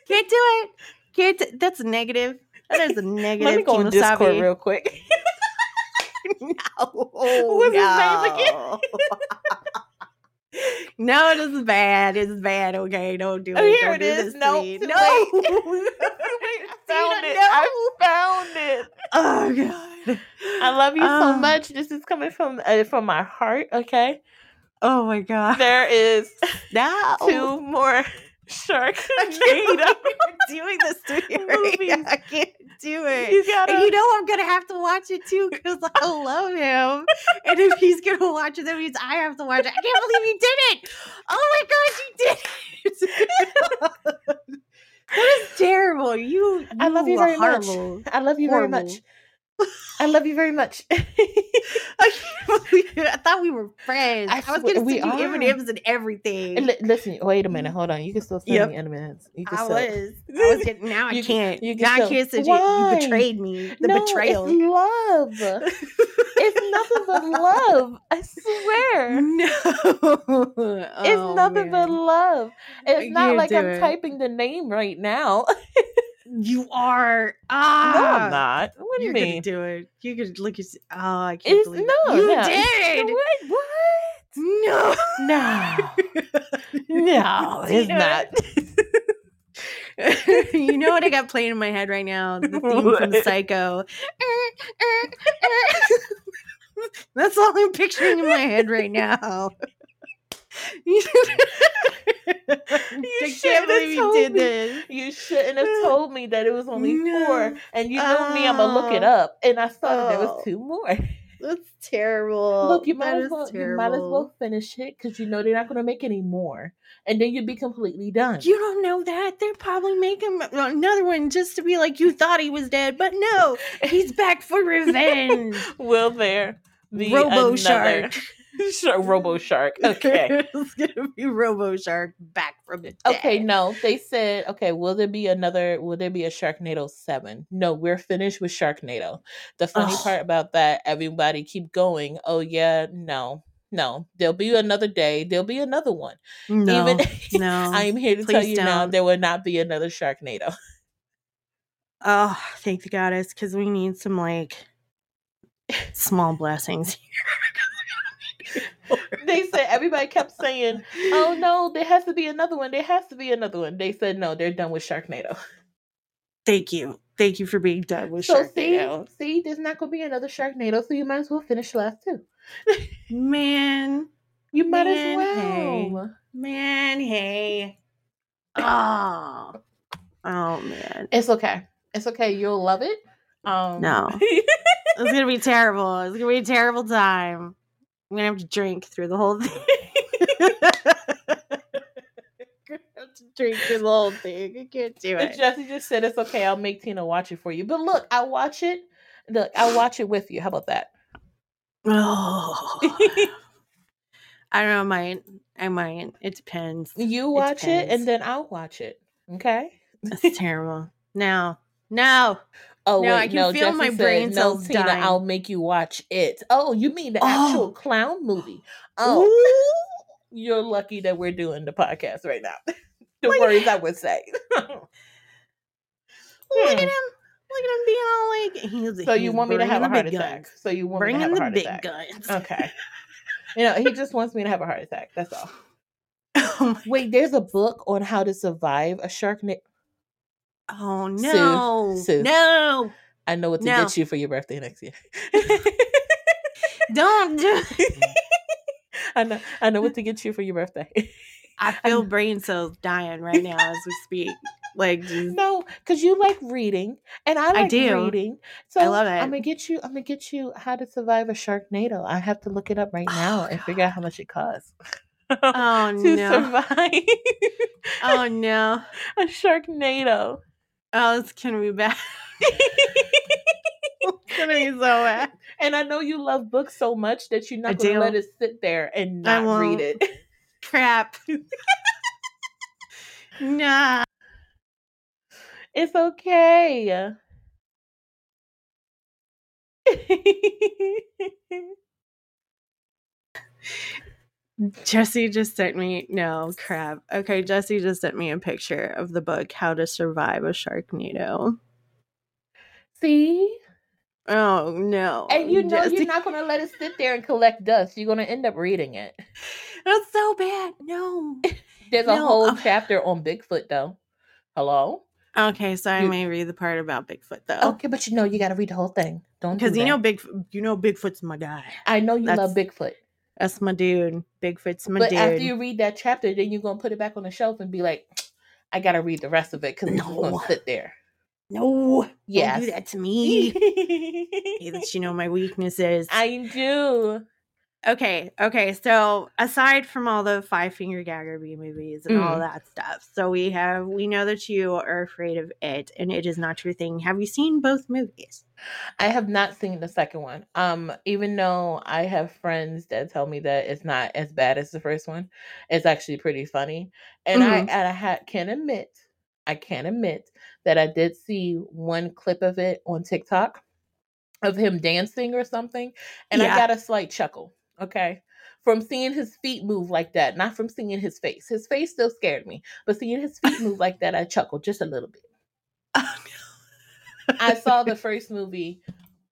Can't do it. Can't. d- that's negative. That is a negative. Let me go on Discord real quick. no. What's his name again? no, this is bad. It's bad. Okay, don't do it. Oh, here Don't it is. No, no. I found it. I found it. Oh god. I love you so Um, much. This is coming from uh, from my heart. Okay, Oh my god. there is now two more I can't believe doing this to me right I can't do it. You gotta. And you know I'm gonna have to watch it too because I love him. And if he's gonna watch it, that means I have to watch it. I can't believe you did it! Oh my gosh, you did it! that is terrible. You, I love you very much. I love you very much. I love you very much. I can't believe it. I thought we were friends. I I, was gonna we send you. M and M's and everything. Li- listen, wait a minute. Mm-hmm. Hold on. You can still send Yep. me M&Ms. You can I still. was. I was getting. Now I You- can't. you can now I can't send you. Why? You betrayed me. The no, betrayal. it's love. it's nothing but love. I swear. no. It's Oh, nothing but love. It's not like I'm typing the name right now. You are. no, Ah. I'm not. What do you mean? gonna do it. You could look at. Oh, I can't It's believe no, it. You no. did. What? What? No. No, no, it's know not. you know what I got playing in my head right now? The theme from Psycho. That's all I'm picturing in my head right now. you I shouldn't can't have believe you told did me. this. You shouldn't have uh, told me that it was only No. four, and you know me. I'm gonna look it Oh. up, and I saw that there Oh. was two more. That's terrible. Look, you might That as well you might as well finish it because you know they're not gonna make any more, and then you'd be completely done. You don't know that. They're probably making uh, another one just to be like, you thought he was dead, but no, he's back for revenge. Will there be Robo another Shark. Shark- Robo Shark? Okay. it's gonna be Robo Shark back from the dead. Okay, no, they said, okay, will there be another, will there be a Sharknado 7? No, we're finished with Sharknado. The funny Ugh. part about that, everybody keep going, oh yeah, no, no, there'll be another day, there'll be another one. no, Even no. I'm here to tell you now, don't. there will not be another Sharknado. oh, thank the goddess, because we need some like small blessings. they said, everybody kept saying, oh no, there has to be another one, there has to be another one. They said, no, they're done with Sharknado. Thank you, thank you for being done with So see, Sharknado. see, there's not going to be another Sharknado, so you might as well finish the last two. Man, You might Man, as hey. well. man, hey. Oh, oh man. It's okay. It's okay. You'll love it. Um, No. It's gonna be terrible. It's gonna be a terrible time. I'm gonna have to drink through the whole thing. gonna have to drink through the whole thing. I can't do it. Jesse just said it's okay. I'll make Tina watch it for you. But look, I watch it. Look, I'll watch it with you. How about that? Oh. I don't know. I might. I might. It depends. you watch it, depends. and then I'll watch it. Okay. That's terrible. Now, No. Oh No, wait, I can no. feel my said, brain no, Tina, dying." I'll make you watch it. Oh, you mean the Oh. actual clown movie? Oh, you're lucky that we're doing the podcast right now. the Look- words I would say. Look at Hmm. him. Look at him being all like. He's, So you want me to have a heart attack? guns. So you want me to have a heart attack? guns. Okay. You know, he just wants me to have a heart attack. That's all. Oh, Wait, there's a book on how to survive a shark. Na- oh no. Sue. No. I know what to No. get you for your birthday next year. Don't do. I know. I know what to get you for your birthday. I feel brain cells dying right now as we speak. Like, no, because you like reading, and I like do. reading. So I love it. I'm gonna get you. I'm gonna get you How to Survive a Sharknado. I have to look it up right now Oh, and figure out how much it costs. oh to no, survive oh no, a Sharknado. Oh it's gonna be bad. it's gonna be so bad. And I know you love books so much that you're I not going to do. let it sit there and I not read it. Crap. nah. It's okay. Jesse just sent me no crap. Okay, Jesse just sent me a picture of the book How to Survive a Sharknado. See? Oh no. And you know Jesse. you're not going to let it sit there and collect dust. You're going to end up reading it. That's so bad. No. There's a whole uh- chapter on Bigfoot, though. Hello? Okay, so I You- may read the part about Bigfoot though. Okay, but you know you got to read the whole thing. Don't do Because you know. Big you know Bigfoot's my guy. I know you love Bigfoot. That's my dude. Bigfoot's my But dude. after you read that chapter, then you're to put it back on the shelf and be like, I got to read the rest of it because it's gonna sit there. no, Yes. don't do that to me. Hey, that you know my weaknesses. I do. Okay, okay. So aside from all the five finger gagger B movies and all Mm. that stuff, so we have we know that you are afraid of it, and it is not your thing. Have you seen both movies? I have not seen the second one. Um, even though I have friends that tell me that it's not as bad as the first one, it's actually pretty funny. And I Mhm. and I ha- can admit, I can admit that I did see one clip of it on TikTok of him dancing or something, and I got a slight chuckle. Okay. From seeing his feet move like that, not from seeing his face. His face still scared me, but seeing his feet move like that, I chuckled just a little bit. I saw the first movie.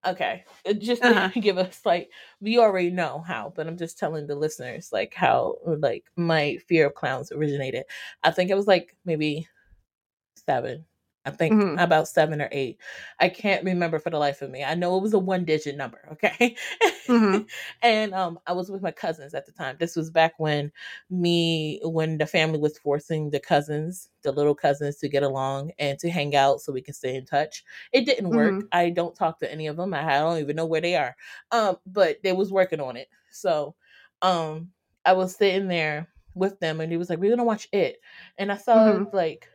Okay, just to Uh-huh. give us like we already know how, but I'm just telling the listeners like how like my fear of clowns originated. I think it was like maybe seven. I think Mhm. about seven or eight. I can't remember for the life of me. I know it was a one digit number. Okay, Mhm. and um, I was with my cousins at the time. This was back when me when the family was forcing the cousins, the little cousins, to get along and to hang out so we can stay in touch. It didn't work. Mhm. I don't talk to any of them. I don't even know where they are. Um, but they was working on it. So, um, I was sitting there with them, and he was like, "We're gonna watch it," and I saw Mhm. like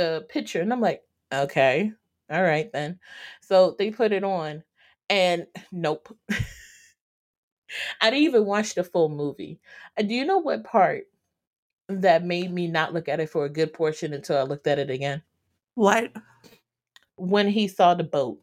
the picture, and I'm like, "Okay, all right then." So they put it on, and nope. I didn't even watch the full movie. And do you know what part that made me not look at it for a good portion until I looked at it again? What? When he saw the boat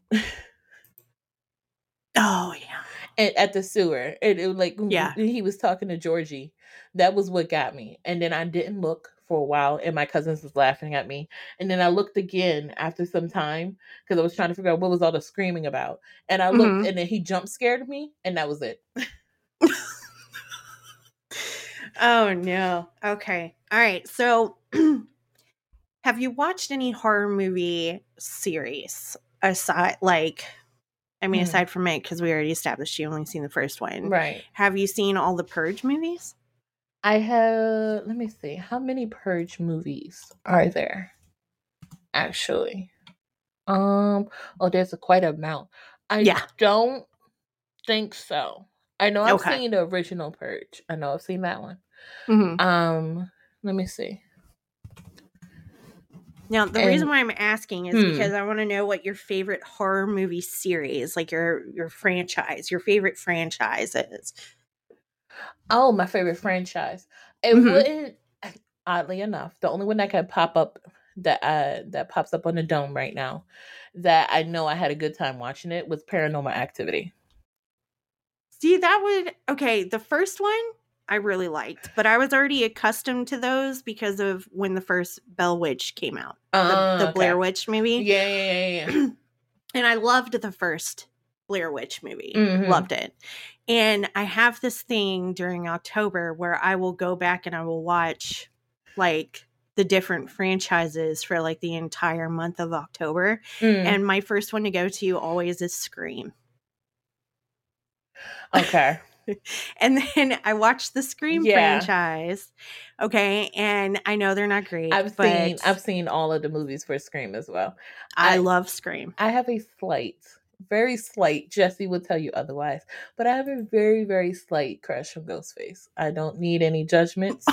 Oh yeah. and at the sewer, and it was like Yeah. he was talking to Georgie. That was what got me. And then I didn't look for a while, and my cousins was laughing at me. And then I looked again after some time because I was trying to figure out what was all the screaming about. And I looked, Mhm. and then he jump scared me, and that was it. Oh no. Okay. All right. So, have you watched any horror movie series aside? Like, I mean, Hmm. aside from it, because we already established you only seen the first one. Right. Have you seen all the Purge movies? I have, let me see, how many Purge movies are there? Actually, um, oh, there's a quite amount. I Yeah. don't think so. I know I've Okay. seen the original Purge. I know I've seen that one. Mm-hmm. Um, let me see. Now, the And- reason why I'm asking is Hmm. because I want to know what your favorite horror movie series, like your your franchise, your favorite franchise is. Oh, my favorite franchise. It Mhm. wouldn't, oddly enough, the only one that can pop up that uh that pops up on the dome right now that I know I had a good time watching it was Paranormal Activity. See, that would okay. The first one I really liked, but I was already accustomed to those because of when the first Bell Witch came out, the, Uh, the Blair okay. Witch movie. Yeah, yeah, yeah, yeah. and I loved the first Blair Witch movie. Mhm. Loved it. And I have this thing during October where I will go back and I will watch like the different franchises for like the entire month of October. Mm, And my first one to go to always is Scream. okay. And then I watched the Scream Yeah. franchise. Okay. And I know they're not great. I've but seen I've seen all of the movies for Scream as well. I, I- love Scream. I have a slight, very slight. Jesse will tell you otherwise, but I have a very, very slight crush on Ghostface. I don't need any judgments.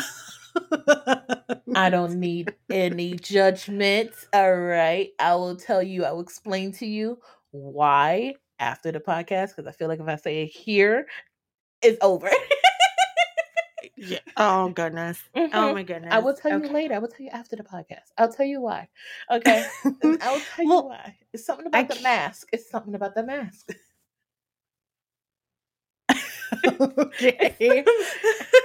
I don't need any judgments. All right, I will tell you. I will explain to you why after the podcast because I feel like if I say it here, it's over. Yeah. Oh goodness. Oh Mhm. my goodness. I will tell you later. I will tell you after the podcast. I'll tell you why. Okay. I'll tell you why. It's something I about the ca- mask. It's something about the mask. okay.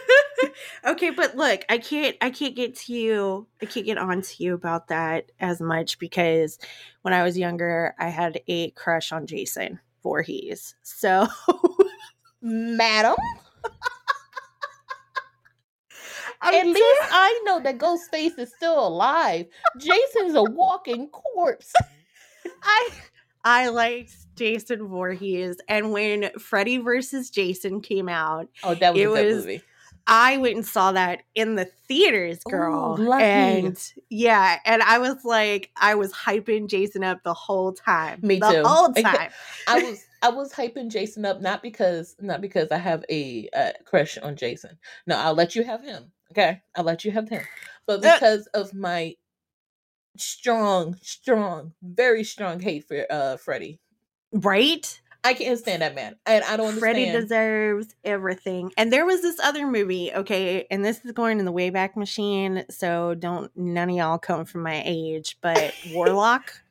okay, but look, I can't I can't get to you I can't get on to you about that as much because when I was younger I had a crush on Jason Voorhees. So Madam, I'm at least I know that Ghostface is still alive. Jason's a walking corpse. I I liked Jason Voorhees and when Freddy versus Jason came out, Oh, that was It was- movie. I went and saw that in the theaters, girl. Ooh. And yeah, and I was like, I was hyping Jason up the whole time. Me the too. whole time. I was I was hyping Jason up not because not because I have a uh, crush on Jason. No, I'll let you have him. Okay, I'll let you have him. But Uh. because of my strong, strong, very strong hate for uh Freddy, right? I can't stand that man, and I don't understand. Freddy deserves everything. And there was this other movie, okay, and this is going in the Wayback Machine, so don't none of y'all come from my age, but Warlock.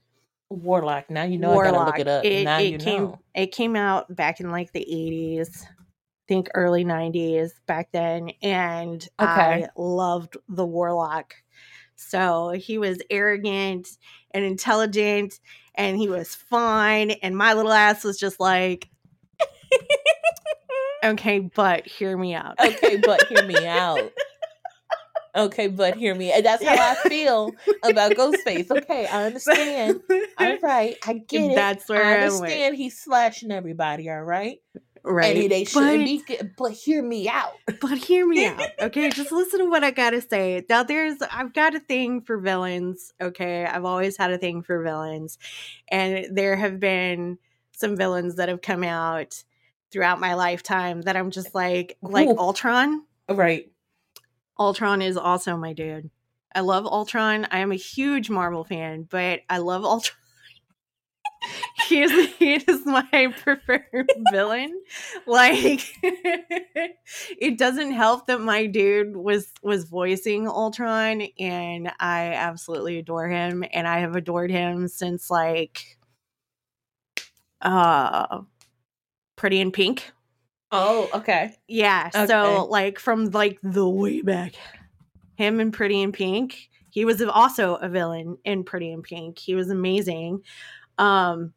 Warlock. Now you know I gotta look it up. It, now it you came know. it came out back in like the 80s. I think early 90s back then and Okay. I loved the Warlock. So he was arrogant and intelligent and he was fine and my little ass was just like okay, but hear me out. okay, but hear me out. Okay, but hear me. And that's how I feel about Ghostface. Okay, I understand. All right, I get it. That's where I I understand he's slashing everybody, all right? Right. They shouldn't but, be, but hear me out. but hear me out. Okay. Just listen to what I gotta say. Now there's I've got a thing for villains. Okay. I've always had a thing for villains. And there have been some villains that have come out throughout my lifetime that I'm just like like Ooh. Ultron. Oh, right. Ultron is also my dude. I love Ultron. I am a huge Marvel fan, but I love Ultron. He is he is my preferred villain. Like it doesn't help that my dude was was voicing Ultron and I absolutely adore him and I have adored him since like uh Pretty in Pink. Oh, okay. Yeah. Okay. So like from like the way back, him and Pretty in Pink. He was also a villain in Pretty in Pink. He was amazing. Um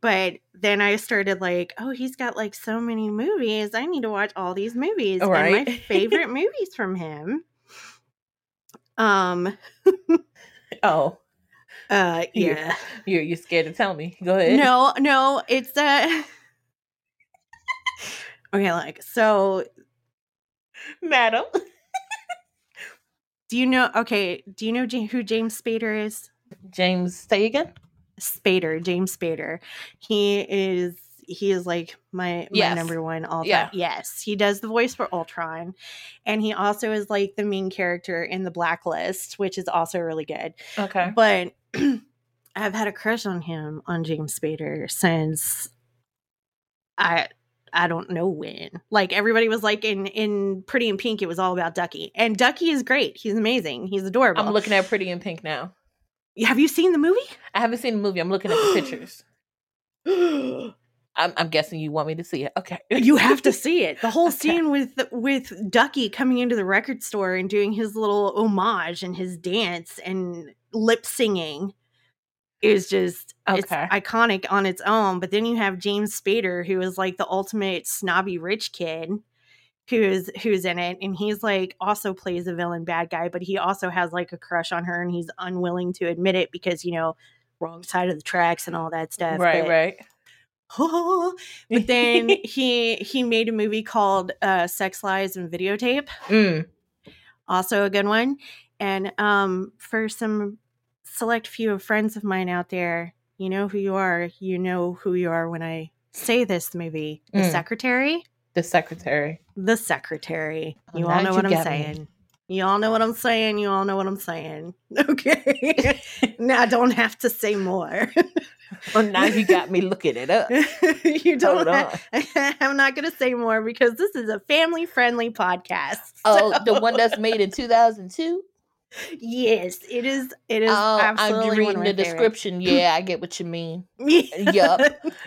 but then I started like, oh, he's got like so many movies. I need to watch all these movies. And my favorite movies from him. Um Oh, uh yeah. you're you're scared to tell me. Go ahead. No, no, it's uh Okay, like so madam. do you know okay, do you know who James Spader is? James, say again. Spader, James Spader. He is he is like my my Yes. number one all time. Yeah. Yes, he does the voice for Ultron, and he also is like the main character in the Blacklist, which is also really good. Okay. But I've had a crush on him on James Spader since I I don't know when. Like everybody was like in in Pretty in Pink, it was all about Ducky, and Ducky is great. He's amazing. He's adorable. I'm looking at Pretty in Pink now. Have you seen the movie? I haven't seen the movie. I'm looking at the pictures. I'm, I'm guessing you want me to see it. Okay. you have to see it. The whole Okay. scene with with Ducky coming into the record store and doing his little homage and his dance and lip singing is just it's iconic on its own. But then you have James Spader, who is like the ultimate snobby rich kid, who's who's in it and he's like also plays a villain bad guy but he also has like a crush on her and he's unwilling to admit it because you know wrong side of the tracks and all that stuff right, but, right. but then he he made a movie called uh sex lies and videotape Mm. also a good one and um for some select few of friends of mine out there you know who you are you know who you are when i say this movie the Mm. secretary The secretary. the secretary. Oh, You now all know what I'm saying. You all know what I'm saying. You all know what I'm saying. Okay. now I don't have to say more. Well, now you got me looking it up. you don't. I'm not going to say more because this is a family friendly podcast. Oh, the one that's made in 2002? yes, it is. It is Oh, I'm reading the description. Yeah, I get what you mean. Yup.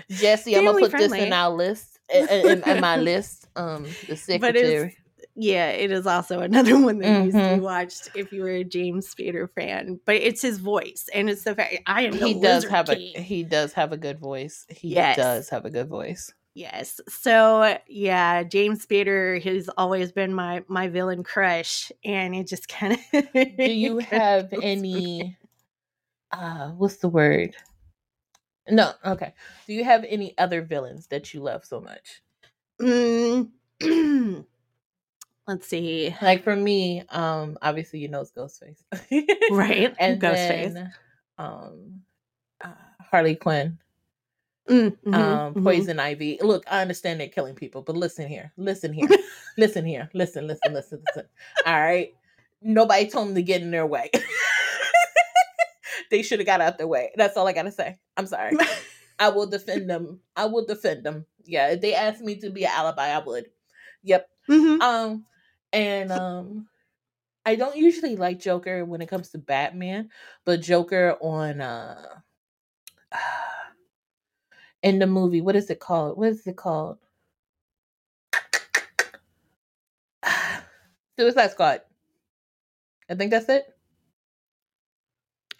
Jesse, I'm gonna put this in our list. In, in- my list. Um, the secretary. yeah, it is also another one that needs to be Mhm. watched if you were a James Spader fan. But it's his voice, and it's the fact I am. He does have a he does have a good voice. He Yes. does have a good voice. Yes. So yeah, James Spader has always been my my villain crush, and it just kind of. Do you have any uh what's the word? No, okay. Do you have any other villains that you love so much? Mm, let's see. Like for me, um, obviously you know it's Ghostface. Right, and Ghostface. then um uh, Harley Quinn, Mm, mhm, um, mhm. Poison Ivy. Look, I understand they're killing people, but listen here, listen here, listen here, listen, listen, listen, listen. All right, nobody told them to get in their way. they should have got out their way. That's all I gotta say. I'm sorry. I will defend them. I will defend them. Yeah, if they asked me to be an alibi, I would. Yep. Mhm. Um, and um, I don't usually like Joker when it comes to Batman, but Joker on uh, in the movie, what is it called? What is it called? Suicide Squad. I think that's it.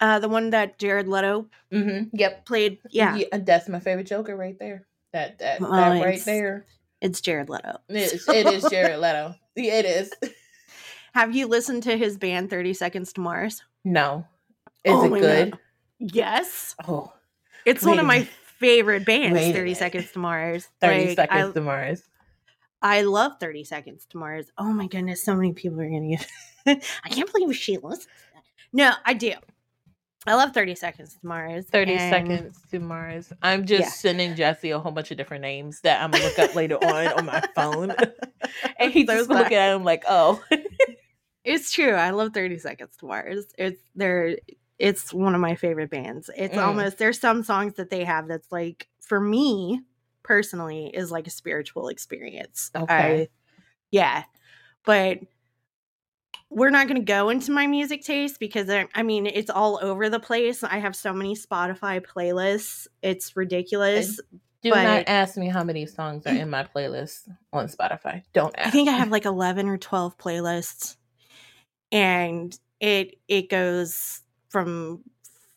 Uh, the one that Jared Leto Mm-hmm. Yep. played. Yeah, that's my favorite Joker right there. That that, Well, that right there. it's Jared Leto. It is, it is Jared Leto. It is. Have you listened to his band Thirty Seconds to Mars? No. Is Oh it good? God. Yes, Oh, it's one of my favorite bands. Wait Thirty. Seconds to Mars. 30 Like, seconds I, to Mars. I love 30 Seconds to Mars. Oh my goodness, so many people are going to get. I can't believe she listens. to that. No, I do. I love 30 Seconds to Mars. 30 and- seconds to Mars. I'm just Yeah. sending Jesse a whole bunch of different names that I'm gonna look up later on on my phone. and he's just looking at him like, oh. It's true. I love 30 Seconds to Mars. It's they're it's one of my favorite bands. It's Mm. almost there's some songs that they have that's like for me personally is like a spiritual experience. Okay. I- yeah. But we're not going to go into my music taste because I, I mean it's all over the place. I have so many Spotify playlists. It's ridiculous. Do But- not ask me how many songs are in my playlist on Spotify. Don't ask. I think I have like 11 or 12 playlists and it it goes from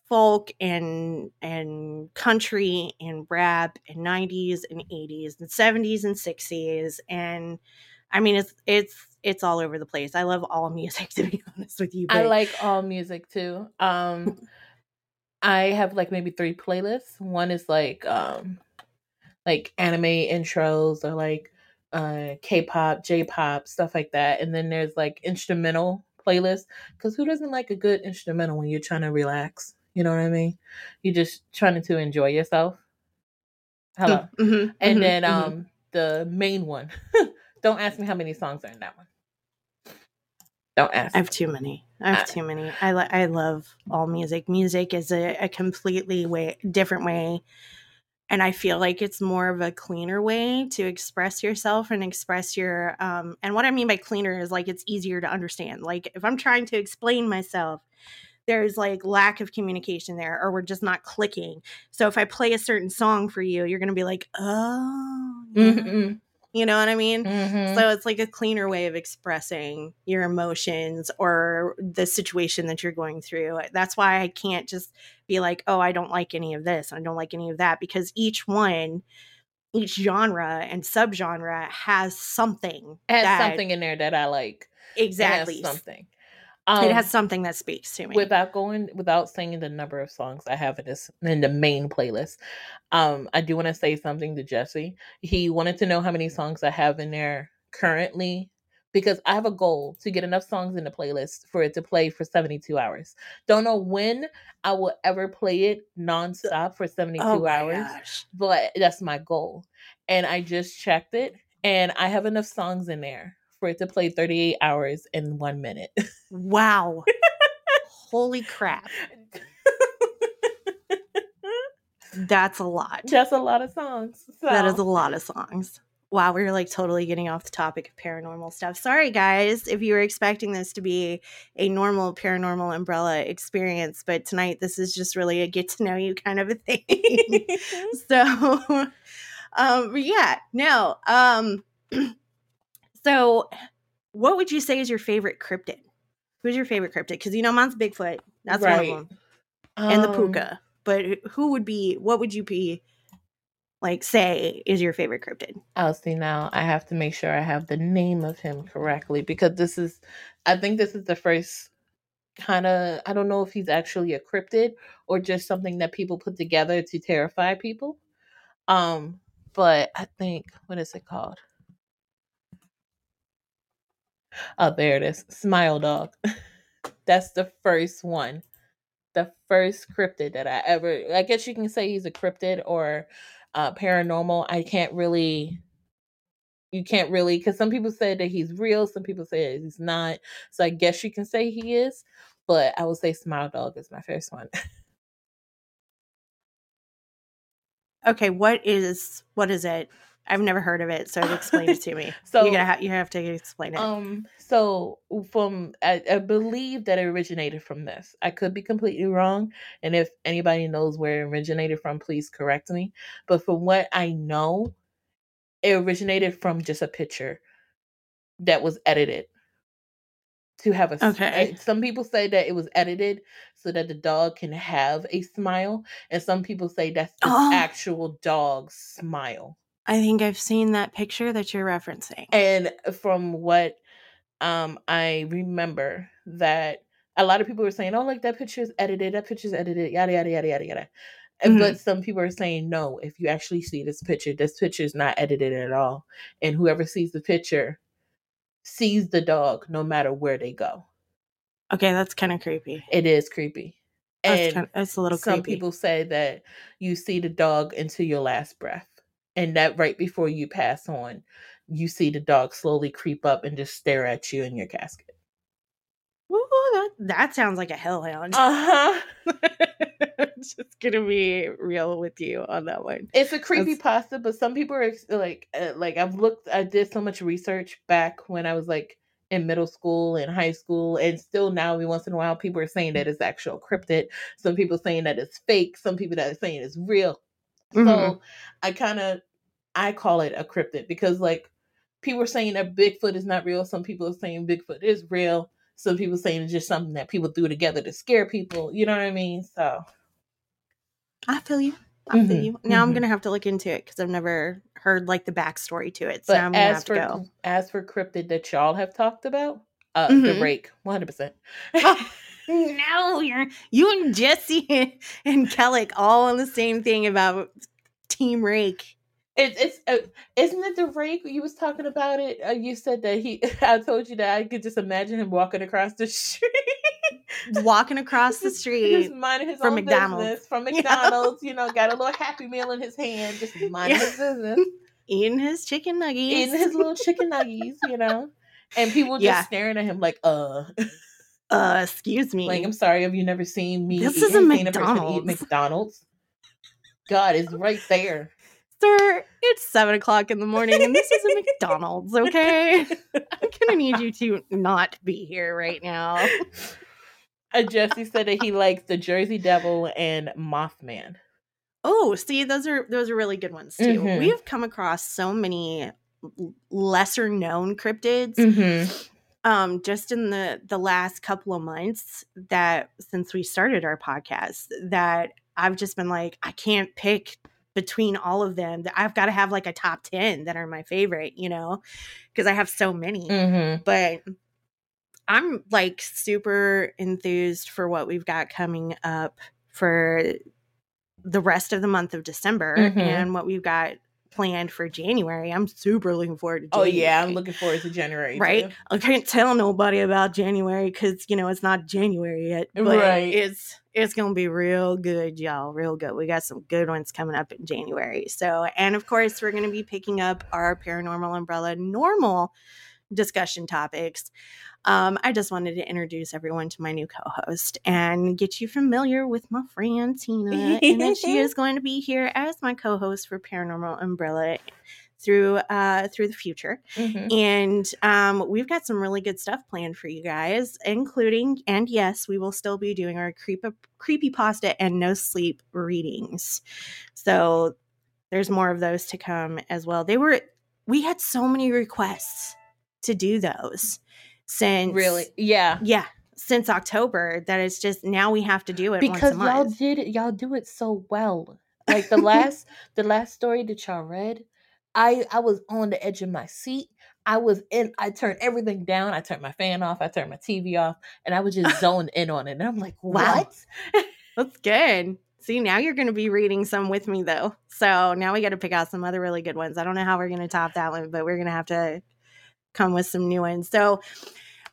folk and and country and rap and 90s and 80s and 70s and 60s and I mean it's it's it's all over the place. I love all music to be honest with you. I like all music too. Um I have like maybe three playlists. One is like um like anime intros or like uh K-pop, J-pop, stuff like that. And then there's like instrumental playlists cuz who doesn't like a good instrumental when you're trying to relax? You know what I mean? You're just trying to enjoy yourself. Hello. Mhm, And mhm, then mhm. um the main one. Don't ask me how many songs are in that one. Don't ask. I have too many. I have Uh, too many. I li- I love all music. Music is a, a completely way different way, and I feel like it's more of a cleaner way to express yourself and express your. Um, and what I mean by cleaner is like it's easier to understand. Like if I'm trying to explain myself, there's like lack of communication there, or we're just not clicking. So if I play a certain song for you, you're gonna be like, oh, yeah." Mhm, you know what I mean? mhm. So it's like a cleaner way of expressing your emotions or the situation that you're going through. That's why I can't just be like, oh, I don't like any of this. I don't like any of that because each one each genre and subgenre has something It has that- something in there that I like. Exactly something. It has Um, something that speaks to me. without going without saying the number of songs I have in this in the main playlist. Um, I do want to say something to Jesse. He wanted to know how many songs I have in there currently because I have a goal to get enough songs in the playlist for it to play for 72 hours. Don't know when I will ever play it nonstop for 72 oh hours, gosh. but that's my goal. And I just checked it and I have enough songs in there for it to play 38 hours in 1 minute. Wow. Holy crap. That's a lot. That's a lot of songs. So. That is a lot of songs. Wow, we are like totally getting off the topic of paranormal stuff. Sorry, guys, if you were expecting this to be a normal paranormal umbrella experience, but tonight this is just really a get to know you kind of a thing. so, um, yeah, no. Um, so, what would you say is your favorite cryptid? Who's your favorite cryptid? Because you know, mine's Bigfoot. That's Right. one of them, and the Um, puka. But who would be? What would you be? Like, say is your favorite cryptid? I'll see now. I have to make sure I have the name of him correctly because this is, I think this is the first kind of, I don't know if he's actually a cryptid or just something that people put together to terrify people. Um, but I think, what is it called? Oh, there it is. Smile Dog. That's the first one. The first cryptid that I ever, I guess you can say he's a cryptid or uh, paranormal. I can't really, you can't really, because some people say that he's real, some people say he's not. So I guess you can say he is, but I would say Smile Dog is my first one. Okay, what is what is it? I've never heard of it, so explain it to me. So- you gotta you have to explain it. Um, so from I, I believe that it originated from this. I could be completely wrong, and if anybody knows where it originated from, please correct me. But from what I know, it originated from just a picture that was edited to have a Okay. Some people say that it was edited so that the dog can have a smile, and some people say that's the Oh. actual dog's smile. I think I've seen that picture that you're referencing. And from what um I remember that a lot of people were saying, "Oh, like that picture is edited. That picture is edited. Yada yada yada yada yada." And Mhm. But some people are saying, "No. If you actually see this picture, this picture is not edited at all. And whoever sees the picture sees the dog, no matter where they go. Okay, that's kind of creepy. It is creepy. That's And kind that's a little creepy. some creepy. people say that you see the dog until your last breath, and that right before you pass on, you see the dog slowly creep up and just stare at you in your casket. Ooh, that, that sounds like a hellhound. Uh huh. Just gonna be real with you on that one. It's a creepy That's- pasta, but some people are like, uh, like I've looked, I did so much research back when I was like in middle school and high school, and still now, every once in a while, people are saying that it's actual cryptid. Some people saying that it's fake. Some people that are saying it's real. So Mhm. I kind of, I call it a cryptid because like people are saying that Bigfoot is not real. Some people are saying Bigfoot is real. Some people saying it's just something that people threw together to scare people. You know what I mean? So I feel you. I feel Mhm, you. Now I'm mhm. gonna have to look into it because I've never heard like the backstory to it. So But I'm gonna as have for to go. as for cryptid that y'all have talked about, uh, the Mhm. rake, one hundred percent. Oh, no, you're you and Jesse and Kellic all on the same thing about Team Rake. It's it's uh, isn't it the rake you was talking about it? Uh, you said that he. I told you that I could just imagine him walking across the street, Walking across the just street. minding his from own McDonald's. business from. McDonald's. You know, got a little Happy Meal in his hand, just minding Yeah. his business, Eating his chicken nuggets. eating his little chicken nuggets. You know, and people just Yeah. staring at him like, uh. uh, excuse me. Like, I'm sorry, have you never seen me? This seen a person eat McDonald's. McDonald's. God is right there. Sir, it's seven o'clock in the morning and this is a McDonald's, okay? I'm gonna need you to not be here right now. Uh, Jesse said that he likes the Jersey Devil and Mothman. Oh, see, those are those are really good ones too. Mhm. We've come across so many lesser known cryptids Mm-hmm. um just in the the last couple of months that since we started our podcast that I've just been like I can't pick between all of them that I've got to have like a top 10 that are my favorite, you know, because I have so many. Mm-hmm. But I'm like super enthused for what we've got coming up for the rest of the month of December Mhm. and what we've got planned for January. I'm super looking forward to Oh January. yeah, I'm looking forward to January. Right? too. I can't tell nobody about January because you know it's not January yet. But Right. it's it's gonna be real good, y'all. Real good. We got some good ones coming up in January. So and of course we're gonna be picking up our paranormal umbrella normal discussion topics. Um, I just wanted to introduce everyone to my new co-host and get you familiar with my friend Tina. and that she is going to be here as my co-host for Paranormal Umbrella through uh through the future. Mhm. And um, we've got some really good stuff planned for you guys, including, and yes, we will still be doing our creep creepy pasta and no sleep readings. So there's more of those to come as well. They were, we had so many requests to do those since Really? Yeah. yeah, since October that it's just now we have to do it Because once a y'all did it, y'all do it so well. Like the last the last story that y'all read, I I was on the edge of my seat. I was in I turned everything down. I turned my fan off, I turned my TV off, and I was just zoned in on it. And I'm like, Wow. what? That's good. See, now you're going to be reading some with me, though. So now we got to pick out some other really good ones. I don't know how we're going to top that one, but we're going to have to come with some new ones. So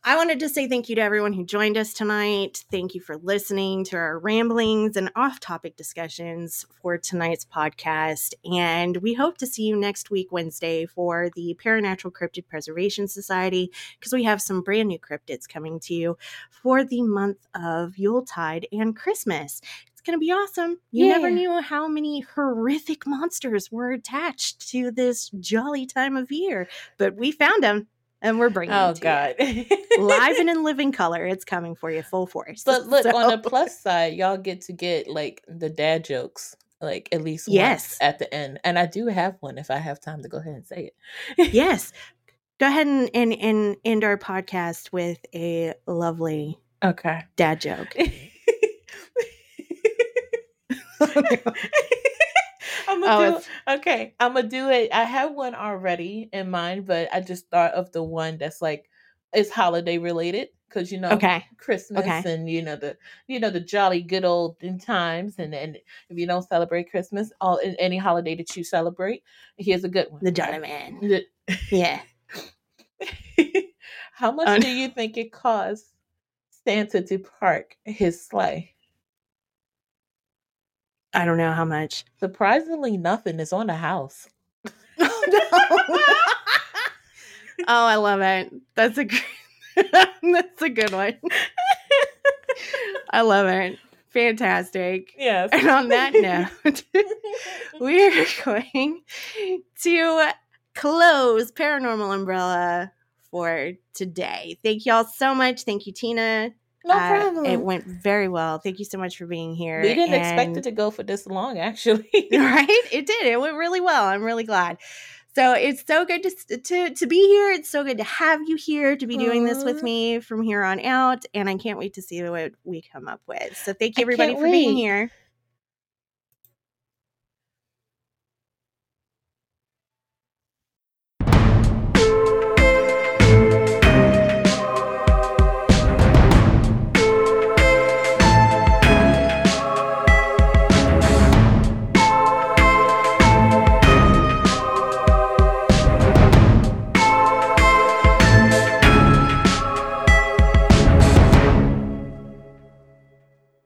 I wanted to say thank you to everyone who joined us tonight. Thank you for listening to our ramblings and off topic discussions for tonight's podcast. And we hope to see you next week, Wednesday, for the Paranatural Cryptid Preservation Society, because we have some brand new cryptids coming to you for the month of Yuletide and Christmas. It's going to be awesome. You never knew how many horrific monsters were attached to this jolly time of year, but we found them and we're bringing Oh them to you God. live and in living color. It's coming for you full force. But look, on the plus side, y'all get to get like the dad jokes, like at least once Yes. at the end. And I do have one if I have time to go ahead and say it. yes. Go ahead and, and, and end our podcast with a lovely Okay. dad joke. I'm Oh, gonna do it's- okay. I'm gonna do it. I have one already in mind, but I just thought of the one that's like it's holiday related because you know Okay. Christmas Okay. and you know the you know the jolly good old times and and if you don't celebrate Christmas, all in any holiday that you celebrate, here's a good one. The? Jolly Man. The- Yeah. How much Oh, do you think it costs Santa to park his sleigh? I don't know how much. Surprisingly, nothing is on the house. Oh, oh, I love it. That's a that's a good one. I love it. Fantastic. Yes. And on that note, we're going to close Paranormal Umbrella for today. Thank y'all so much. Thank you, Tina. No Uh, problem. It went very well. Thank you so much for being here. we didn't expect it to go for this long, actually. right? It did. It went really well. I'm really glad. So it's so good to to to be here. It's so good to have you here to be doing this with me from here on out, and I can't wait to see what we come up with. So thank you everybody for being here.